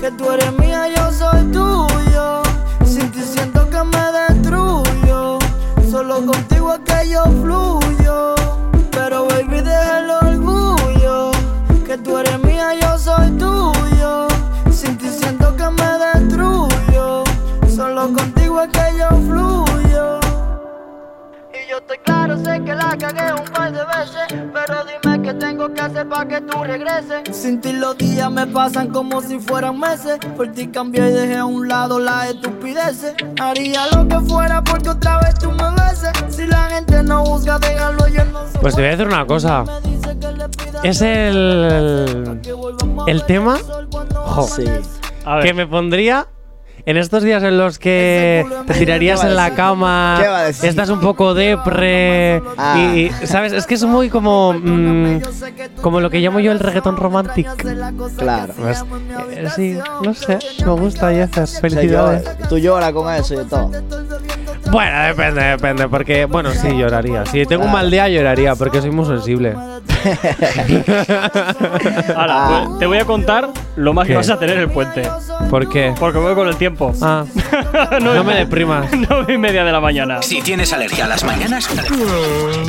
Que tú eres mía, yo soy tuyo. Sin ti siento que me destruyo Solo contigo es que yo fluyo. Pero baby deja el orgullo Que tú eres mía, Solo contigo es que yo fluyo y yo estoy claro, sé que la cagué un par de veces Pero dime qué tengo que hacer para que tú regreses Sin ti los días me pasan como si fueran meses Por ti cambié y dejé a un lado las estupideces Haría lo que fuera porque otra vez tú me beses Si la gente no juzga, déjalo yo no soy Pues te voy a decir una cosa. Es el. El tema. jo, que me pondría. En estos días en los que te tirarías ¿Qué va a en la cama, estás un poco depre Ah. y, y, ¿sabes? Es que es muy como mm, como lo que llamo yo el reggaetón romántico. Claro. Pues, eh, sí, no sé, me gusta O sea, felicidades. yo- tú lloras con eso y todo. Bueno, depende, depende, porque, bueno, sí, lloraría. Si tengo un mal día, lloraría, porque soy muy sensible. Hala, pues, te voy a contar lo más que vas a tener el puente. ¿Por qué? Porque voy con el tiempo. Ah, (laughs) no me deprimas. (laughs) Nueve y media de la mañana. Si tienes alergia a las mañanas,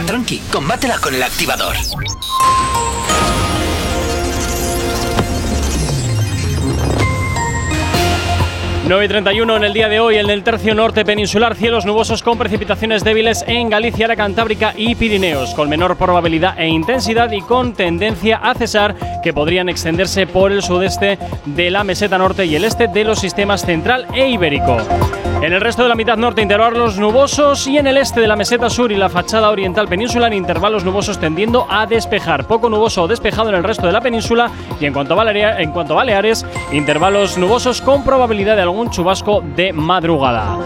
tranqui, combátela con el activador. 9 y 31 en el día de hoy en el tercio norte peninsular, cielos nubosos con precipitaciones débiles en Galicia, área Cantábrica y Pirineos, con menor probabilidad e intensidad y con tendencia a cesar que podrían extenderse por el sudeste de la meseta norte y el este de los sistemas central e ibérico. En el resto de la mitad norte intervalos nubosos y en el este de la meseta sur y la fachada oriental peninsular intervalos nubosos tendiendo a despejar. Poco nuboso o despejado en el resto de la península y en cuanto a, Baleares, en cuanto a Baleares, intervalos nubosos con probabilidad de algún chubasco de madrugada.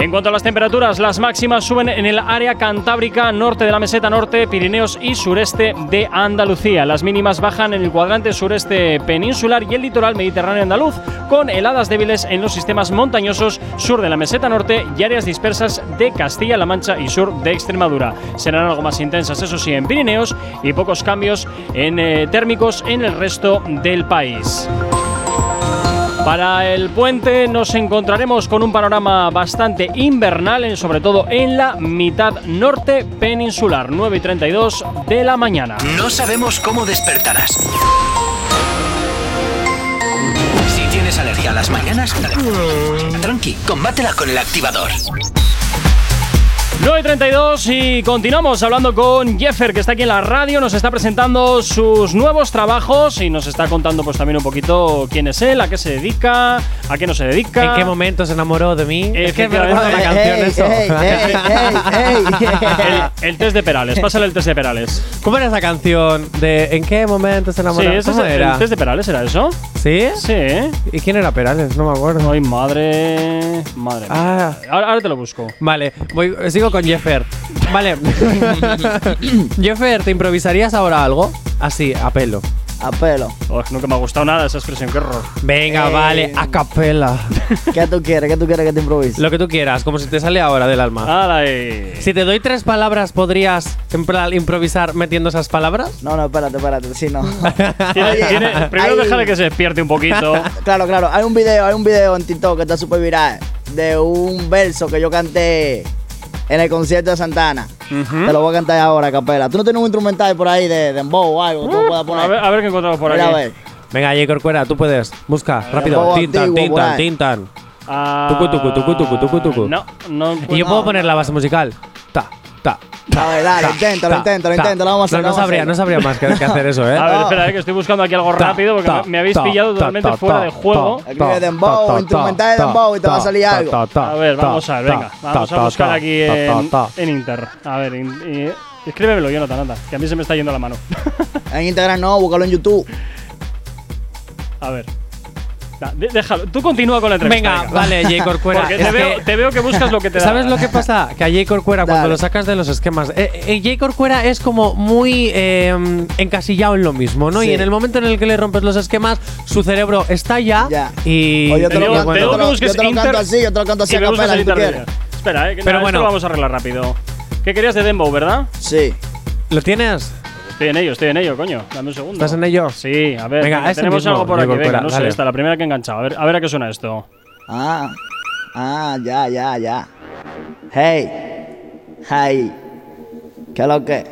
En cuanto a las temperaturas, las máximas suben en el área cantábrica, norte de la meseta norte, Pirineos y sureste de Andalucía. Las mínimas bajan en el cuadrante sureste peninsular y el litoral mediterráneo andaluz, con heladas débiles en los sistemas montañosos sur de la meseta norte y áreas dispersas de Castilla-La Mancha y sur de Extremadura. Serán algo más intensas, eso sí, en Pirineos y pocos cambios en, eh, térmicos en el resto del país. Para el puente nos encontraremos con un panorama bastante invernal, en- sobre todo en la mitad norte peninsular, 9 y 32 de la mañana. No sabemos cómo despertarás. Si tienes alergia a las mañanas, tranqui, combátela con el activador. 9 y 32 y continuamos hablando con Jeffer, que está aquí en la radio, nos está presentando sus nuevos trabajos y nos está contando pues también un poquito quién es él, a qué se dedica, a qué no se dedica. ¿En qué momento se enamoró de mí? Es que me recuerda la canción eso. (laughs) el, el test de Perales, pásale el test de Perales. ¿Cómo era esa canción de ¿En qué momento se enamoró? Sí, ese ¿Cómo es el- era? el test de Perales, ¿era eso? ¿Sí? Sí. ¿Y quién era Perales? No me acuerdo. Ay, madre. Madre. mía. Ah. Ahora, ahora te lo busco. Vale, voy, sigo con Jeffer. Vale. (laughs) Jeffer, ¿te improvisarías ahora algo? Así, a pelo. A pelo. Oh, nunca me ha gustado nada esa expresión, qué horror. Venga, Eh. vale, a capela. (laughs) ¿Qué tú quieres? ¿Qué tú quieres que te improvise? Lo que tú quieras, como si te sale ahora del alma. ¡Hala ahí! Si te doy tres palabras, ¿podrías en plan, improvisar metiendo esas palabras? No, no, espérate, espérate. Sí, no. (laughs) Tiene- Oye, tiene- primero hay- déjale que se despierte un poquito. Claro, claro. Hay un video, hay un video en TikTok que está súper viral de un verso que yo canté en el concierto de Santana. Te lo voy a cantar ahora, capela. ¿Tú no tienes un instrumental por ahí de dembow o algo? que tú puedas poner? A ver, a ver qué encontramos por Mira, aquí. a ver. Venga, J. Corcuera, tú puedes. Busca, rápido. Tintan, tintan, tintan. Ah, Tucu, tucu, tucu, tucu, tucu, tucu. No, no. Y yo puedo poner la base musical. Ta, ta. A ver, dale, inténtalo, inténtalo, inténtalo, vamos a hacer, No, no vamos a sabría, hacer. no sabría más que, que hacer eso, ¿eh? (laughs) A ver, espera, eh, que estoy buscando aquí algo Ta, rápido porque ta, me- me habéis ta, pillado ta, totalmente ta, fuera ta, de juego. ta, Escribe ta, dembow, ta, ta, instrumental de ta, dembow y te va a ta, salir ta, algo. ta, ta, A ver, ta, vamos a ver, ta, venga. ta, Vamos a ta, buscar ta, aquí ta, en, ta, ta. en Inter. A ver, in- y- escríbemelo, Jonathan, anda, que a mí se me está yendo la mano. En Instagram no, búscalo en YouTube. A ver. Déjalo. Tú continúa con la entrevista. Venga, vale, J. Corcuera. Porque te veo, que- te veo que buscas lo que te da. ¿Sabes lo que pasa? Que a J. Corcuera, cuando lo sacas de los esquemas, eh, eh, J. Corcuera es como muy eh, encasillado en lo mismo, ¿no? Sí. Y en el momento en el que le rompes los esquemas, su cerebro estalla Ya. y. O yo te lo canto, te yo digo te que lo- busques yo te lo canto Inter así, yo te lo canto así a capela, si. Espera, eh, que Pero nada, esto bueno. lo vamos a arreglar rápido. ¿Qué querías de Dembow, verdad? Sí. ¿Lo tienes? Estoy en ello, estoy en ello, coño. Dame un segundo. ¿Estás en ello? Sí, a ver, Venga, venga, ese tenemos mismo, algo por Diego aquí. Venga, no sé, esta, la primera que he enganchado. A ver, a ver a qué suena esto. Ah, ah, ya, ya, ya. Hey, hey, ¿qué es lo que?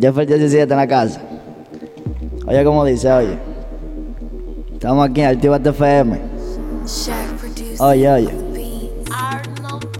Jeffrey 17 en la casa. Oye, ¿cómo dice? Oye, estamos aquí en Activa TFM. Oye, oye.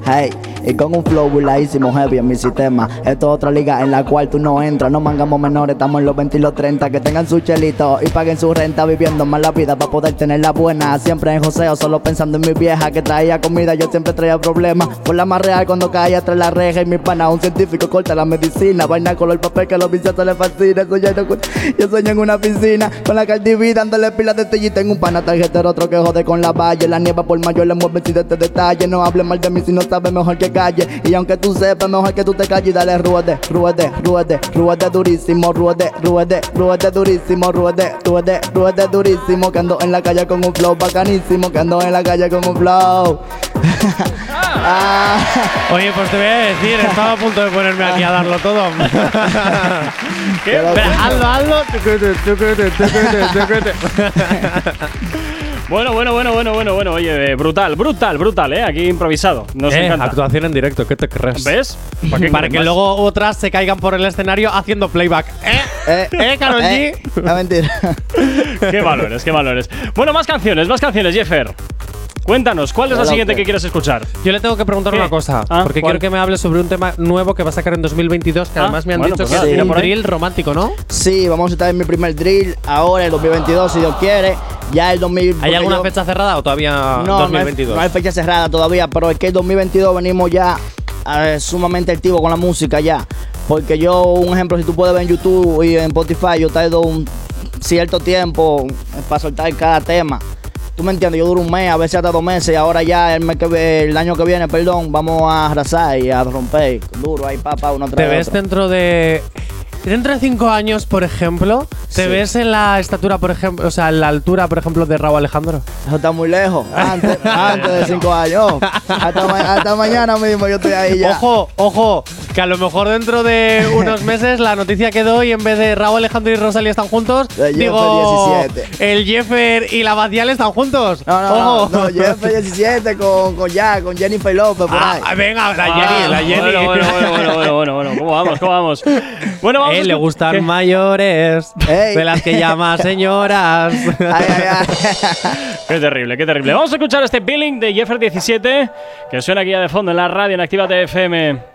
Hey, y con un flow burladísimo heavy en mi sistema. Esto es otra liga en la cual tú no entras. No mangamos menores, estamos en los 20 y los 30. Que tengan su chelito y paguen su renta. Viviendo más la vida para poder tenerla buena. Siempre en joseo, solo pensando en mi vieja que traía comida. Yo siempre traía problemas. Por la más real cuando caía tras la reja. Y mi pana, un científico, corta la medicina. Vaina color papel que a los viciosos les fascina. Eso yo, no- yo sueño en una piscina con la Cardi B dándole pilas de tellita. Tengo un pana tarjetero, otro que jode con la valle. La nieva por mayor le mueve si de este detalle. No hable mal de mí si no sabes mejor que calle. Y aunque tú sepas, mejor que tú te calles y dale ruede, ruede, ruede, ruede durísimo, ruede, ruede, ruede durísimo, ruede, ruede, ruede durísimo. Que ando en la calle con un flow bacanísimo, que ando en la calle con un flow. Ah. Oye, pues te voy a decir, estaba a punto de ponerme aquí a darlo todo. ¿Qué? Espera, hazlo, hazlo. Bueno, bueno, bueno, bueno, bueno, bueno. Oye, eh, brutal, brutal, brutal, ¿eh? Aquí improvisado. Nos Eh, encanta. actuación en directo, ¿qué te crees? ¿Ves? ¿Para qué Para quieren que más? luego otras se caigan por el escenario haciendo playback. ¿Eh? Eh, ¿Eh, Karol eh, G? No, mentira. (laughs) qué valores, qué valores. Bueno, más canciones, más canciones, Jeffer. Cuéntanos, ¿cuál es la siguiente que quieres escuchar? Yo le tengo que preguntar ¿Qué? una cosa, Ah, porque ¿cuál? quiero que me hable sobre un tema nuevo que va a sacar en 2022, que Ah, además me han bueno, dicho pues que nada, es un drill romántico, ¿no? Sí, vamos a estar en mi primer drill ahora, el 2022, si Dios quiere. Ya el 2000. ¿Hay alguna fecha cerrada o todavía No, no hay, 2022? no hay fecha cerrada todavía, pero es que el 2022 venimos ya eh, sumamente activos con la música ya. Porque yo, un ejemplo, si tú puedes ver en YouTube y en Spotify, yo tardo un cierto tiempo para soltar cada tema. ¿Tú me entiendes? Yo duro un mes, a veces hasta dos meses, y ahora ya el, mes que, el año que viene, perdón, vamos a arrasar y a romper duro ahí, papá, uno ¿Te tras ves otro. dentro de. Dentro de cinco años, por ejemplo, ¿te Sí. ves en la estatura, por ejemplo, o sea, en la altura, por ejemplo, de Raúl Alejandro? Eso está muy lejos, (laughs) antes, antes de cinco años. Hasta, ma- hasta mañana mismo yo estoy ahí ya. Ojo, ojo, que a lo mejor dentro de unos (laughs) meses la noticia que doy, en vez de Raúl Alejandro y Rosalía están juntos, Jeffer digo, 17. el Jeffer y la Bacial están juntos. No, no, Ojo. no, no, Jeffrey 17 con, con ya, con Jennifer López por ahí. Ah, venga, la Ah, Jenny, la Jenny. Bueno, bueno, bueno, bueno, bueno, bueno, bueno. ¿Cómo vamos? ¿Cómo vamos? (laughs) Bueno, vamos. A él le gustan ¿Qué? mayores, Ey. de las que llama señoras. Ay, ay, ay. (laughs) Qué terrible, qué terrible. Vamos a escuchar este billing de Jeffer 17 que suena aquí ya de fondo en la radio en Activa FM.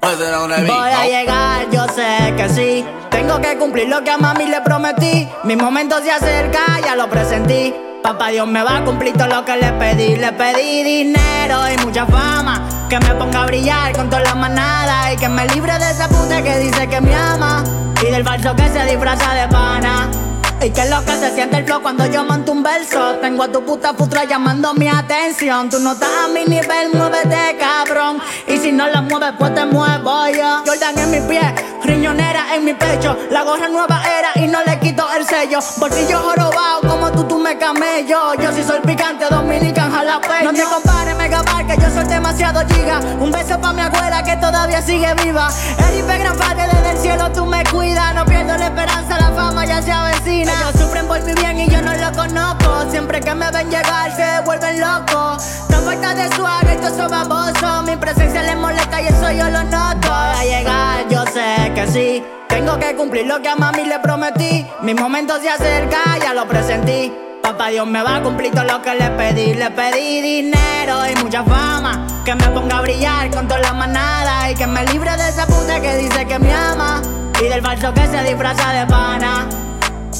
Voy a llegar, yo sé que sí. Tengo que cumplir lo que a mami le prometí. Mi momento se acerca, ya lo presentí. Papá Dios me va a cumplir todo lo que le pedí. Le pedí dinero y mucha fama. Que me ponga a brillar con toda la manada. Y que me libre de esa puta que dice que me ama. Y del falso que se disfraza de pana. Y que lo que se siente el flow cuando yo monto un verso. Tengo a tu puta futura llamando mi atención. Tú no estás a mi nivel, muévete, cabrón. Y si no la mueves, pues te muevo yo. Jordan en mi pie, riñonera en mi pecho. La gorra nueva era y no le quito el sello. Bolsillo jorobado como tú, tú me camello. Yo sí soy picante, dominican, jalapeño. No te compares, mega que yo soy demasiado giga. Un beso pa' mi abuela que todavía sigue viva. Eripe gran padre, desde el cielo tú me cuidas. No pierdo la esperanza, la fama ya se avecina. Ellos sufren por mi bien y yo no lo conozco. Siempre que me ven llegar se vuelven locos. Una falta de suave, esto es baboso. Mi presencia le molesta y eso yo lo noto. A llegar, yo sé que sí. Tengo que cumplir lo que a mami le prometí. Mi momento se acerca, ya lo presentí. Papá Dios me va a cumplir todo lo que le pedí. Le pedí dinero y mucha fama. Que me ponga a brillar con toda la manada. Y que me libre de esa puta que dice que me ama. Y del falso que se disfraza de pana.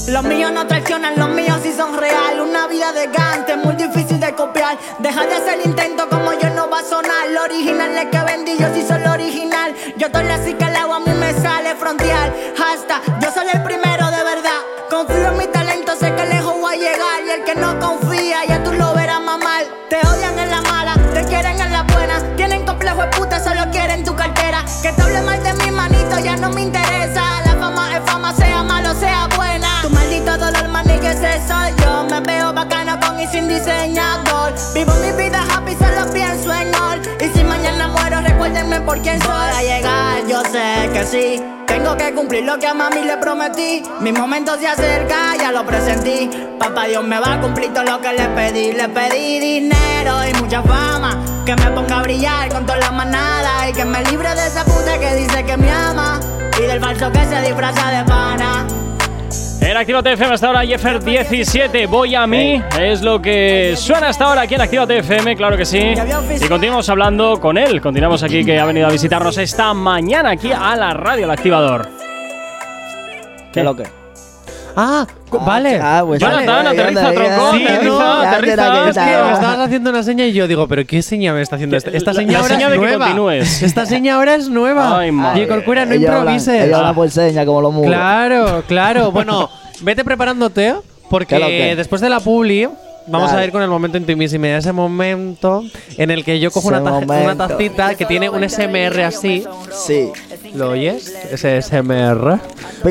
Los míos no traicionan, los míos sí son real. Una vida de gante, muy difícil de copiar. Deja de hacer intento como yo no va a sonar. Lo original es que vendí, yo sí soy lo original. Yo estoy así que el agua a mí me sale frontear. Hasta yo soy el primero de verdad. Confío en mi talento, sé que lejos voy a llegar. Y el que no confía, ya tú lo verás mamar. Te odian en la mala, te quieren en la buena. Tienen complejo de puta, solo quieren tu cartera. Que te hable mal de mi manito, ya no me interesa. Me veo bacana con y sin diseñador. Vivo mi vida happy, solo pienso en all. Y si mañana muero, recuérdenme por quién soy. Para llegar, yo sé que sí. Tengo que cumplir lo que a mami le prometí. Mi momento se acerca, ya lo presentí. Papá Dios me va a cumplir todo lo que le pedí. Le pedí dinero y mucha fama. Que me ponga a brillar con toda la manada. Y que me libre de esa puta que dice que me ama. Y del falso que se disfraza de pana. En Actívate FM hasta ahora, Jeffer 17, voy a mí, es lo que suena hasta ahora aquí en Actívate FM, claro que sí. Y continuamos hablando con él, continuamos aquí que ha venido a visitarnos esta mañana aquí a la radio, el activador. ¿Qué es lo que? Ah, co- vale. ah, pues vale. Aterriza, tronco, Sí, aterriza, no, aterriza. Es que me estabas haciendo una seña y yo digo, ¿pero qué seña me está haciendo esta? Esta seña la ahora seña es de que nueva. continúes. Esta seña ahora es nueva. Ay, madre. Corcuera, no Ellos improvises. Por como. Claro, claro. Bueno, vete preparándote ¿Qué es lo porque que? después de la publi vamos Dale. a ir con el momento intimísimo. Ese momento en el que yo cojo una, momento. tacita que tiene un SMR así. Sí. ¿Lo oyes? Ese SMR.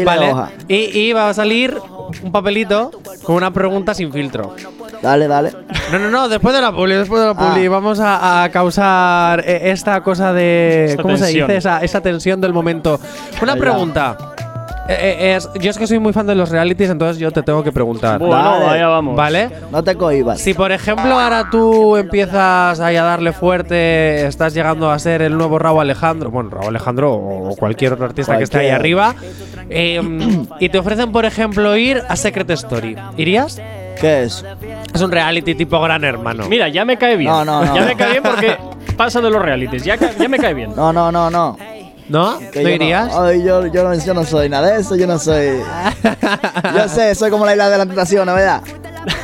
Vale. hoja. Y, y va a salir un papelito con una pregunta sin filtro. Dale, dale. No, no, no, después de la publi, después de la publi. Ah. Vamos a, a causar eh, esta cosa de. Esta ¿Cómo se dice? Esa, esa tensión del momento. Una pregunta. Eh, eh, es- yo es que soy muy fan de los realities, entonces yo te tengo que preguntar. Bueno, Dale. allá vamos. ¿Vale? No te cohibas. Si por ejemplo ahora tú empiezas ahí a darle fuerte, estás llegando a ser el nuevo Raúl Alejandro, bueno, Raúl Alejandro o cualquier otro artista que esté ahí arriba, eh, y te ofrecen por ejemplo ir a Secret Story, ¿irías? ¿Qué es? Es un reality tipo Gran Hermano. Mira, ya me cae bien. No, no, no. Ya me cae bien porque (laughs) pasa de los realities, ya, ya me cae bien. No, no, no, no. ¿No? ¿No yo irías? Ay, yo, yo, no, yo no soy nada de eso, yo no soy. yo sé, soy como la isla de la tentación, ¿no verdad?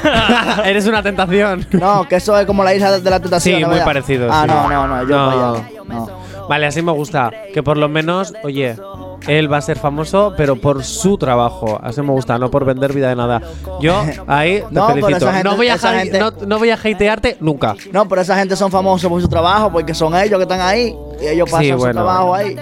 (laughs) Eres una tentación. No, que eso es como la isla de la tentación. Sí, ¿no muy verdad? parecido, Ah, sí. no, no, no, yo No. no. no. Vale, así me gusta. Que por lo menos, oye, él va a ser famoso, pero por su trabajo. Así me gusta, no por vender vida de nada. Yo ahí te No, felicito. gente- no, voy a gente- no, no voy a hatearte nunca. No, pero esa gente son famosos por su trabajo, porque son ellos que están ahí. Y ellos pasan Sí, su trabajo ahí.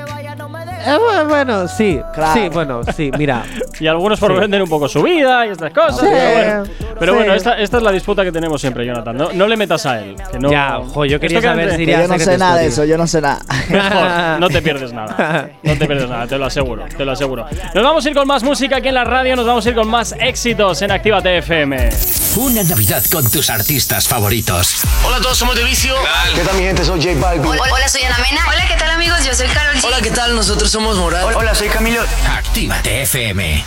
Eh, bu- bueno, sí. Claro. Sí, bueno, sí, mira. (laughs) Y algunos por Sí. vender un poco su vida y estas cosas. Sí, pero bueno, Pero sí. bueno, esta, esta es la disputa que tenemos siempre, Jonathan. No, no le metas a él. Que no, Ya, jo, yo quería saber si yo no sé nada de eso, yo no sé nada. (laughs) Mejor, no te pierdes nada. No te pierdes nada, te lo aseguro, te lo aseguro. Nos vamos a ir con más música aquí en la radio, nos vamos a ir con más éxitos en Actívate FM. Una Navidad con tus artistas favoritos. Hola a todos, somos de Vicio. ¿Qué tal mi gente? Soy J Balvin. Hola, hola, soy Ana Mena. Hola, ¿qué tal amigos? Yo soy Carol G. Hola, ¿qué tal? Nosotros somos Moral. Hola, soy Camilo. Actívate FM.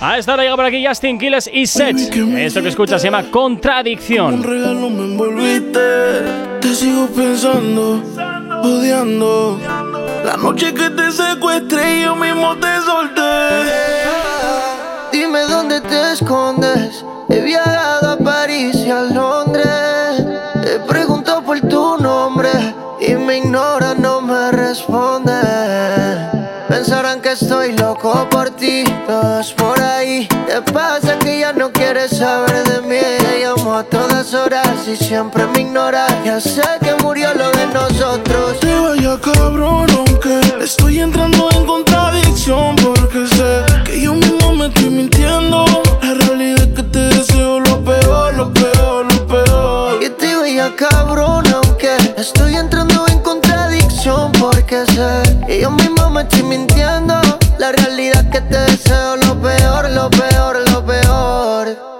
A esta hora llega por aquí Justin Quiles y Sech. Esto que escuchas se llama Contradicción. regalo me envolviste. Te sigo pensando, odiando. La noche que te secuestré y yo mismo te solté. Dónde te escondes. He viajado a París y a Londres. He preguntado por tu nombre y me ignora, no me responde. Pensarán que estoy loco por ti, todos por ahí. ¿Qué pasa que ya no quieres saber de mí? A todas horas y siempre me ignora. Ya sé que murió lo de nosotros. Te vaya cabrón, aunque estoy entrando en contradicción. Porque sé que yo mismo me estoy mintiendo. La realidad es que te deseo lo peor, lo peor, lo peor. Y te veía cabrón, aunque estoy entrando en contradicción porque sé que yo mismo me estoy mintiendo. La realidad es que te deseo lo peor, lo peor, lo peor.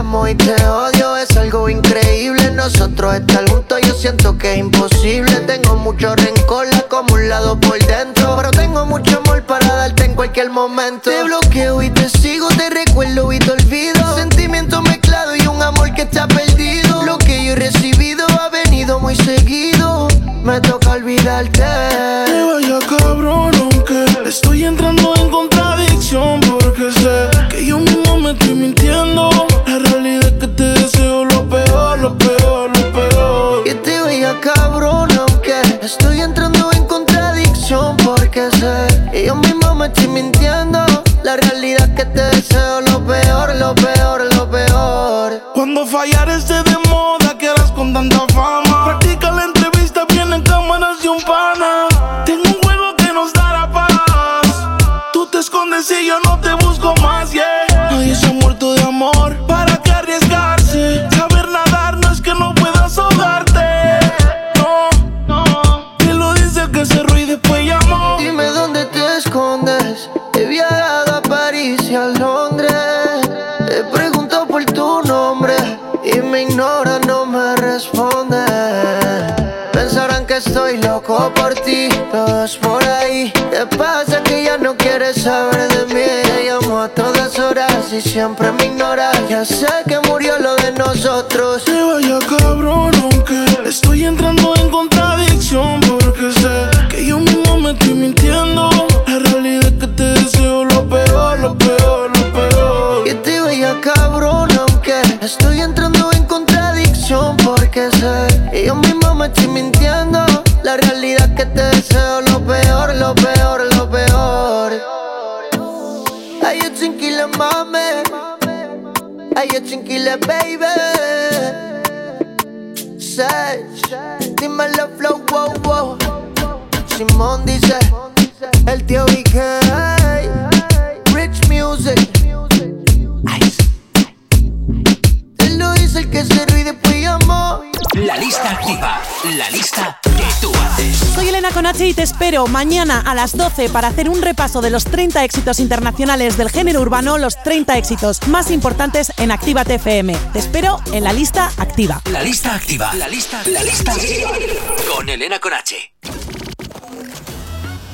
Amo y te odio es algo increíble. Nosotros estar juntos yo siento que es imposible. Tengo mucho rencor, la como un lado por dentro. Pero tengo mucho amor para darte en cualquier momento. Te bloqueo y te sigo, te recuerdo y te olvido. Sentimiento mezclado y un amor que está perdido. Lo que yo he recibido ha venido muy seguido. Me toca olvidarte. Te vaya cabrón, aunque estoy entrando en contradicción porque sé que yo mismo me estoy mintiendo. Estoy entrando en contradicción porque sé que yo mismo me estoy mintiendo. La realidad que te deseo lo peor, lo peor, lo peor. Cuando fallar esté de moda, quedas con tanta fama. Practica la entrevista, vienen cámaras de un pana. Tengo un juego que nos dará paz. Tú te escondes y yo no que estoy loco por ti, todos por ahí. ¿Qué pasa que ya no quieres saber de mí? Te llamo a todas horas y siempre me ignoras. Ya sé que murió lo de nosotros. Te vaya cabrón, aunque estoy entrando en contradicción porque sé que yo mismo me estoy mintiendo. La realidad es que te deseo lo peor, lo peor, lo peor. Y te vaya cabrón, aunque estoy entrando en contradicción porque sé que yo mismo me estoy mintiendo. La realidad que te deseo lo peor, lo peor, lo peor. Ay, yo tranquila, mami. Ay, yo tranquila, baby. Say, dime la flow, wow, wow. Simón dice, el tío BK. Rich Music. Lo dice el que se ríe y después llamó. La lista activa, la lista que tú haces. Soy Elena Conache y te espero mañana a las 12 para hacer un repaso de los 30 éxitos internacionales del género urbano, los 30 éxitos más importantes en Actívate FM. Te espero en la lista activa. La lista activa, la lista, la lista activa. Con Elena Conache.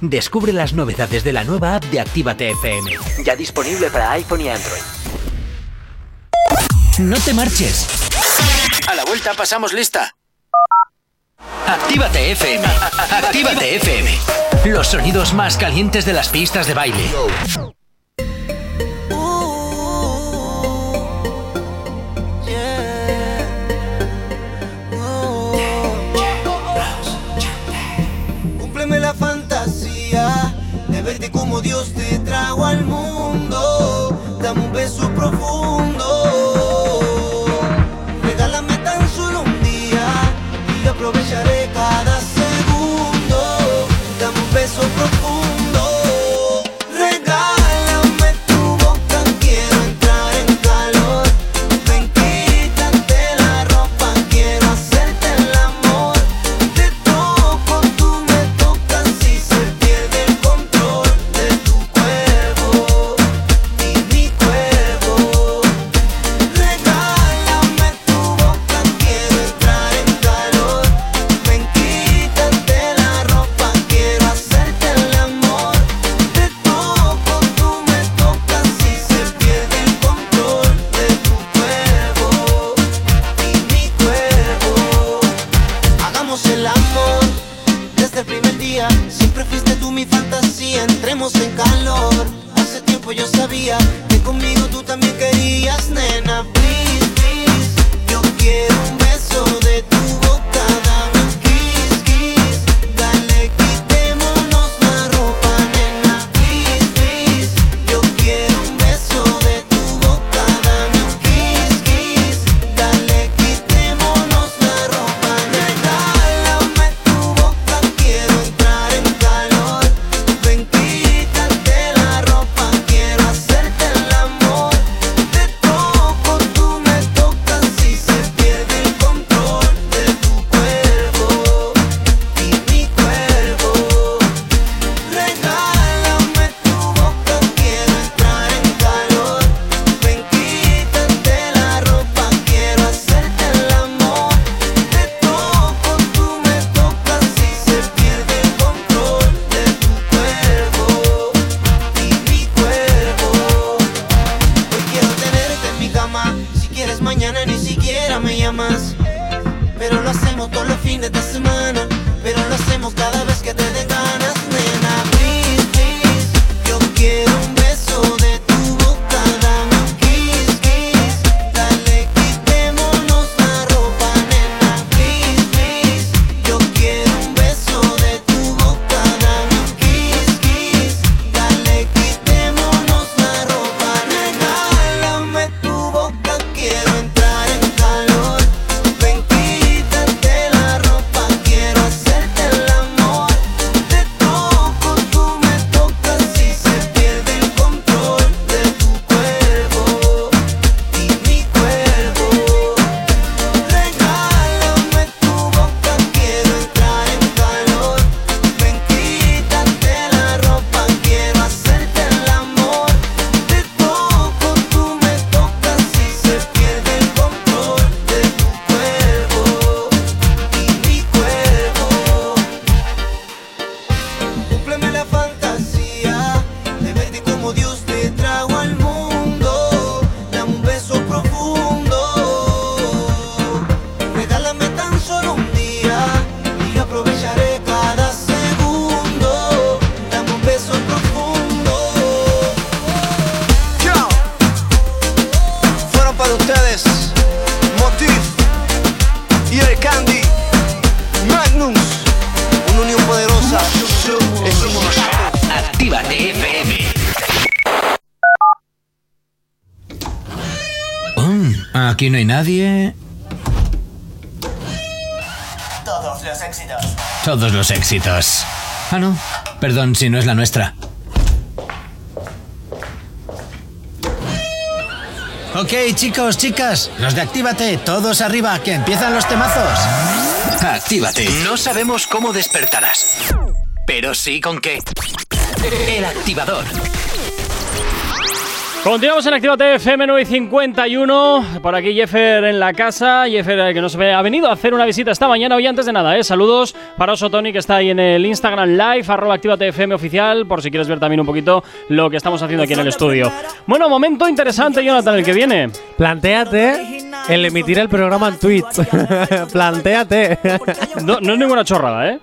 Descubre las novedades de la nueva app de Actívate FM. Ya disponible para iPhone y Android. No te marches. A la vuelta pasamos lista. Actívate FM. Actívate FM. Los sonidos más calientes de las pistas de baile. Dios te trajo al mundo. Dame un beso profundo. Aquí no hay nadie. Todos los éxitos Todos los éxitos. Ah, no. Perdón si no es la nuestra. Ok, chicos, chicas, los de Actívate, todos arriba, que empiezan los temazos. Actívate. No sabemos cómo despertarás, pero sí con qué. El activador. Continuamos en Actívate FM 951. Por aquí Jeffer en la casa. Jeffer eh, que nos ha venido a hacer una visita esta mañana. Hoy antes de nada, eh, saludos para Oso Tony que está ahí en el Instagram Live, arroba Actívate FM oficial, por si quieres ver también un poquito lo que estamos haciendo aquí en el estudio. Bueno, momento interesante, Jonathan, el que viene. Plantéate el emitir el programa en Twitch. (laughs) Plantéate. No, no es ninguna chorrada, ¿eh?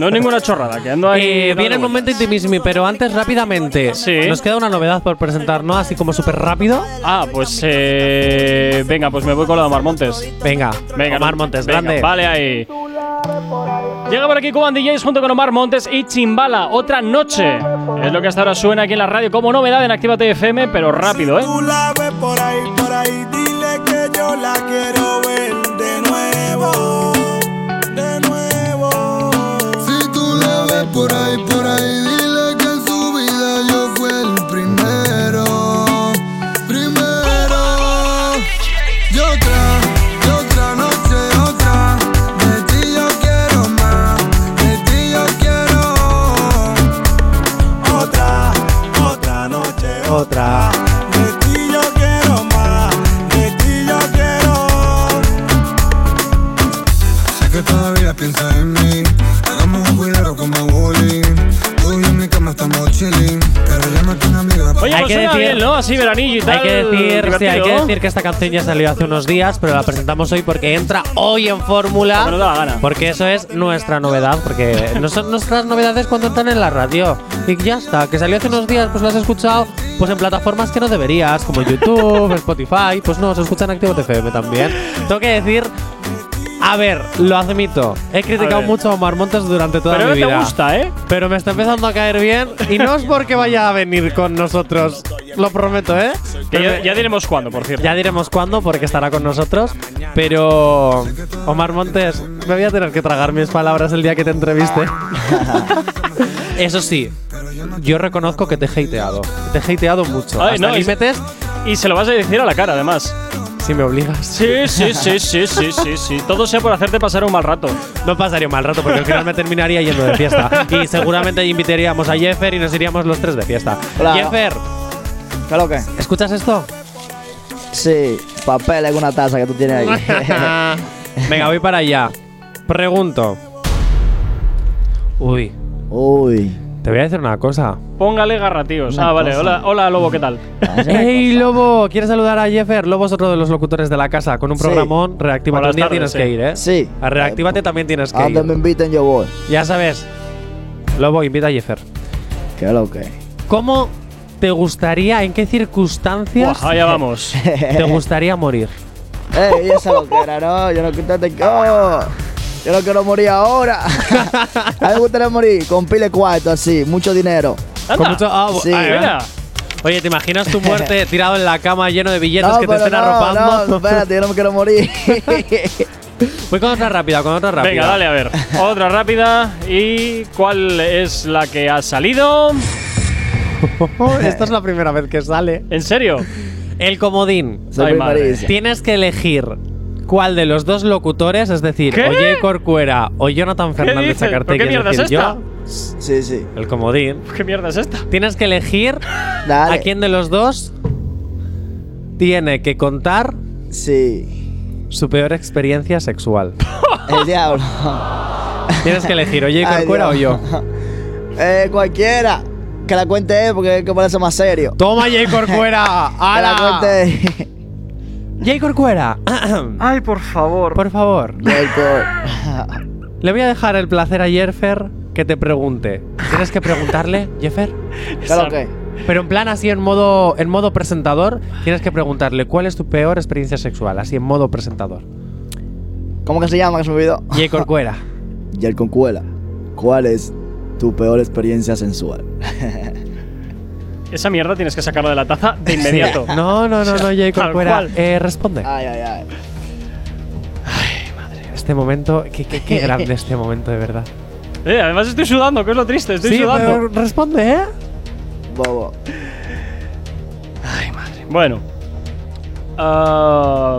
No es ninguna chorrada, que ando ahí. Eh, viene el momento intimísimo, pero antes rápidamente. Sí. Nos queda una novedad por presentar, ¿no? Así como súper rápido. Ah, pues eh, venga, pues me voy con la de Omar Montes. Venga, Venga, Omar no- Montes, venga, grande. Vale ahí. Llega por aquí Cuban DJs junto con Omar Montes y Chimbala, otra noche. Es lo que hasta ahora suena aquí en la radio como novedad en Actívate FM, pero rápido, ¿eh? Tú la ves por ahí, por ahí, dile que yo la quiero ver de nuevo, de nuevo. Si tú la ves por ahí, por ahí, Hay que decir- bien, ¿no? Así veranillo y tal. Hay que, decir, sí, hay que decir que esta canción ya salió hace unos días, pero la presentamos hoy porque entra hoy en fórmula. La gana. Porque eso es nuestra novedad, porque no son nuestras novedades cuando entran en la radio. Y ya está, que salió hace unos días, pues lo has escuchado pues en plataformas que no deberías, como YouTube, (laughs) Spotify, pues no, se escucha en Activo FM también. Tengo que decir, a ver, lo admito, he criticado ver. mucho a Omar Montes durante toda Pero mi vida. gusta, ¿eh? Pero me está empezando a caer bien y no es porque vaya a venir con nosotros, lo prometo, ¿eh? Que ya, ya diremos cuándo, por cierto. Ya diremos cuándo porque estará con nosotros. Pero Omar Montes, me voy a tener que tragar mis palabras el día que te entreviste. (laughs) Eso sí, yo reconozco que te he hateado. Te he hateado mucho. Ay, hasta no, límites Y se lo vas a decir a la cara, además. Si me obligas. Sí, sí, sí, sí, sí, sí, sí. Todo sea por hacerte pasar un mal rato. No pasaría un mal rato porque al final me terminaría yendo de fiesta. Y seguramente invitaríamos a Jeffer y nos iríamos los tres de fiesta. Hola. Jeffer, ¿Qué es lo que? ¿escuchas esto? Sí, papel en una taza que tú tienes ahí. (laughs) Venga, voy para allá. Pregunto. Uy, Uy. Te voy a decir una cosa. Póngale garratíos. Una ah, vale. Hola, hola, Lobo, ¿qué tal? ¡Ey, Lobo! ¿Quieres saludar a Jeffer? Lobo es otro de los locutores de la casa. Con un Sí. programón, Reactívate. Buenas Un día tardes, tienes sí. que ir, ¿eh? Sí. A Reactívate también tienes que donde ir. me inviten yo voy. Ya sabes. Lobo, invita a Jeffer. ¿Qué lo que? ¿Cómo te gustaría, en qué circunstancias Buah, allá vamos. te gustaría morir? (laughs) Ey, esa lo que era, no, yo no quiero te- oh, yo no quiero morir ahora. (laughs) a mí me gustaría morir con pile cuarto, así, mucho dinero. Con mucho- ah, Sí. ah, Mira. Oye, ¿te imaginas tu muerte (laughs) tirado en la cama lleno de billetes No, que te estén no, arropando? No, espérate, yo no me quiero morir. (laughs) Voy con otra rápida, con otra rápida. Venga, dale a ver. Otra rápida. ¿Y cuál es la que ha salido? Esta es la primera vez que sale. ¿En serio? El comodín. Soy Ay, madre. Tienes que elegir cuál de los dos locutores, es decir, ¿Qué? o Jay Corcuera o Jonathan Fernández Chacartegui, qué mierda es decir, esta? yo, Sí, sí. el comodín. ¿Qué mierda es esta? Tienes que elegir Dale. a quién de los dos tiene que contar Sí. su peor experiencia sexual. (laughs) El diablo. Tienes que elegir o Jay (laughs) Ay, Corcuera o yo. Eh, cualquiera. Que la cuente él porque es que parece más serio. Toma Jay Corcuera. (laughs) Que la ¡Hala! cuente. Jay Corcuera. (coughs) Ay, por favor. Por favor. (laughs) Le voy a dejar el placer a Jeffer que te pregunte. ¿Tienes que preguntarle, Jeffer? ¿Qué es lo que? Pero en plan así en modo en modo presentador, tienes que preguntarle cuál es tu peor experiencia sexual, así en modo presentador. ¿Cómo que se llama que se me olvidó? Jay Corcuera. (laughs) Y el concuela. ¿Cuál es tu peor experiencia sensual? (laughs) Esa mierda tienes que sacarlo de la taza de (laughs) inmediato. Sí. No, no, no, no, Corcuera. cual. Eh, responde. Ay, ay, ay. Este momento, qué, qué- qué (laughs) grande este momento, de verdad. Eh, además estoy sudando, que es lo triste. Estoy sí, sudando. pero responde, ¿eh? Bobo. Bueno. Ah,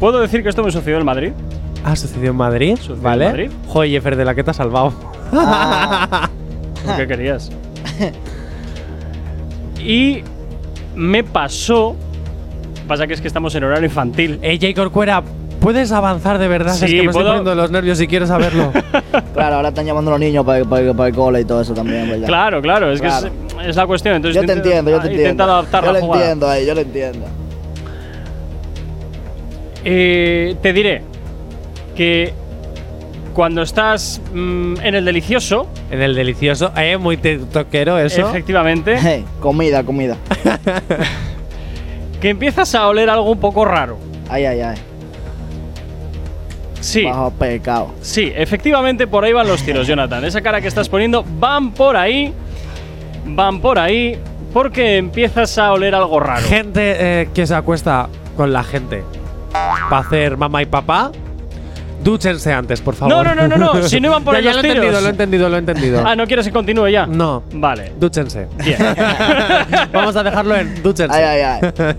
¿Puedo decir que esto me sucedió en Madrid? Ah, sucedió en Madrid, Sucedió en ¿vale? Madrid. Joder, Jeffer, de la que te has salvado. Ah. (laughs) ¿Por qué querías? Y me pasó. Pasa que es que estamos en horario infantil. Eh, Jay Corcuera, ¿puedes avanzar de verdad? Sí, es que me estoy puedo- poniendo los nervios y quiero saberlo. (laughs) Claro, ahora están llamando a los niños para, para, para el cole y todo eso también, ¿verdad? Claro, claro, es Claro. que es, es la cuestión. Entonces Yo te entiendo, yo te he entiendo. adaptar yo la lo jugada. entiendo ahí, yo lo entiendo. Eh, te diré que cuando estás mm, en el delicioso, en el delicioso, eh, muy toquero eso. efectivamente, (laughs) Hey, comida, comida. (laughs) que empiezas a oler algo un poco raro. Ay, ay, ay. Sí, Bajo pecado. sí, efectivamente por ahí van los tiros, (laughs) Jonathan. Esa cara que estás poniendo van por ahí, van por ahí, porque empiezas a oler algo raro. Gente eh, que se acuesta con la gente para hacer mamá y papá. Dúchense antes, por favor. No, no, no, no, no, si no iban por (laughs) ya, ahí ya los lo he entendido, lo he entendido, lo he entendido. Ah, ¿no quieres que continúe ya? No, Vale, dúchense. bien. (laughs) Vamos a dejarlo en dúchense. Ay, ay, ay.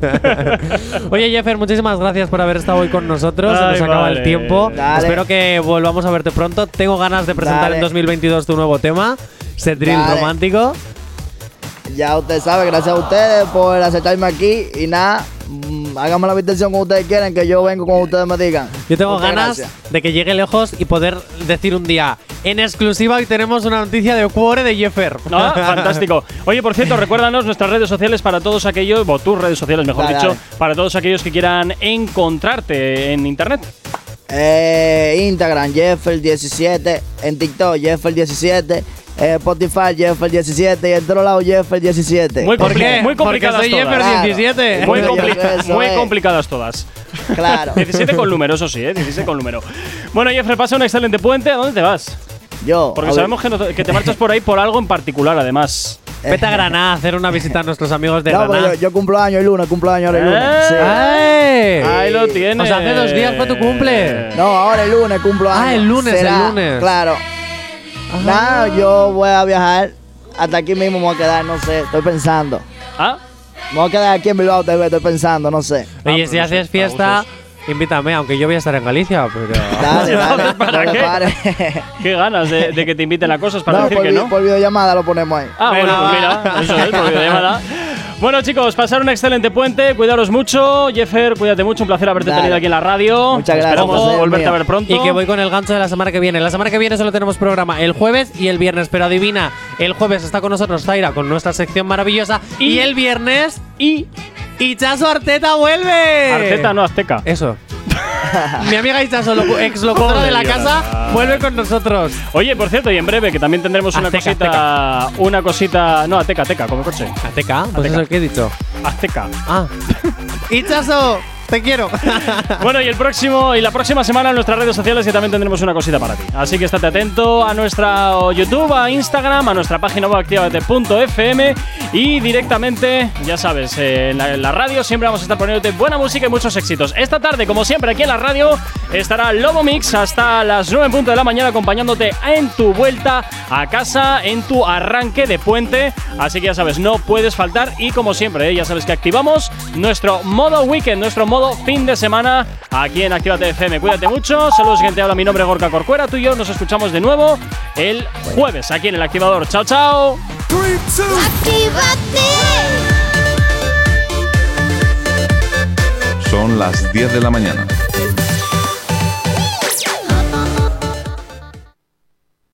(laughs) Oye, Jeffer, muchísimas gracias por haber estado hoy con nosotros. Se nos acaba el tiempo. Dale. Espero que volvamos a verte pronto. Tengo ganas de presentar Dale. en 2022 tu nuevo tema, Dale. Romántico. Ya usted sabe, gracias a ustedes por aceptarme aquí y nada, háganme la invitación como ustedes quieran, que yo vengo como ustedes me digan. Yo tengo Muchas ganas gracias. de que llegue lejos y poder decir un día, en exclusiva hoy tenemos una noticia de Cuore de Jeffer. Ah, (laughs) fantástico. Oye, por cierto, recuérdanos nuestras redes sociales para todos aquellos, o tus redes sociales, mejor Dale, dicho, dale. para todos aquellos que quieran encontrarte en internet. Eh, Instagram, Jeffer17, en TikTok, Jeffer17, eh, Spotify, Jeffer17 y en todos lados, Jeffer17. Muy, ¿Por qué? muy complicadas soy todas. Jeffer Claro. 17. Muy, muy eh. complicadas todas. Claro. (laughs) 17 con número, eso sí, ¿eh? 17 con número. Bueno, Jeffrey, pasa un excelente puente. ¿A dónde te vas? Yo. Porque sabemos que, no- que te marchas por ahí por algo en particular, además. (laughs) Vete a Granada a hacer una visita a nuestros amigos de No, Granada. yo, yo cumplo años el lunes, cumplo años ahora el lunes. ¡Eh! sí. ¡Ay! Ahí lo tienes. O sea, hace dos días fue tu cumple. No, ahora el lunes cumplo años. Ah, el lunes, el Será, lunes. Claro. Nada, yo voy a viajar. Hasta aquí mismo me voy a quedar, no sé, estoy pensando. ¿Ah? Me voy a quedar aquí en Bilbao TV, estoy pensando, no sé. Oye, Ah, si haces fiesta, invítame, aunque yo voy a estar en Galicia, pero. Dale, (laughs) dale. ¿para no qué? pares. (laughs) Qué ganas de, de que te inviten a cosas para no, decir por, que vi- no. por videollamada lo ponemos ahí. Ah, bueno, pues mira, eso es, por videollamada. (laughs) Bueno, chicos, pasar un excelente puente. Cuidaros mucho. Jeffer, cuídate mucho. Un placer haberte Dale. tenido aquí en la radio. Muchas gracias, Esperamos placer volverte mío. a ver pronto. Y que voy con el gancho de la semana que viene. La semana que viene solo tenemos programa el jueves y el viernes, pero adivina, el jueves está con nosotros Zaira con nuestra sección maravillosa y, el viernes y Ichazo Arteta vuelve. Arteta, no Azteca. Eso. Mi amiga Ichazo, locu- ex locutora de la casa, vuelve con nosotros. Oye, por cierto, y en breve, que también tendremos una Azteca, cosita. Una cosita. No, Ateca, Ateca, como coche. ¿Ateca? Pues eso que he dicho. Azteca. Ah. Ichazo, te quiero. (laughs) Bueno, y el próximo y la próxima semana en nuestras redes sociales que también tendremos una cosita para ti. Así que estate atento a nuestra YouTube, a Instagram, a nuestra página web activate.fm y directamente, ya sabes, eh, en, la, en la radio siempre vamos a estar poniéndote buena música y muchos éxitos. Esta tarde, como siempre, aquí en la radio estará Lobo Mix hasta las 9 en punto de la mañana acompañándote en tu vuelta a casa, en tu arranque de puente. Así que ya sabes, no puedes faltar y como siempre, eh, ya sabes que activamos nuestro modo weekend, nuestro modo fin de semana aquí en Actívate FM. Cuídate mucho. Saludos, gente. Habla mi nombre es Gorka Corcuera. Tú y yo nos escuchamos de nuevo el jueves aquí en el activador. Chao, chao. Son las 10 de la mañana.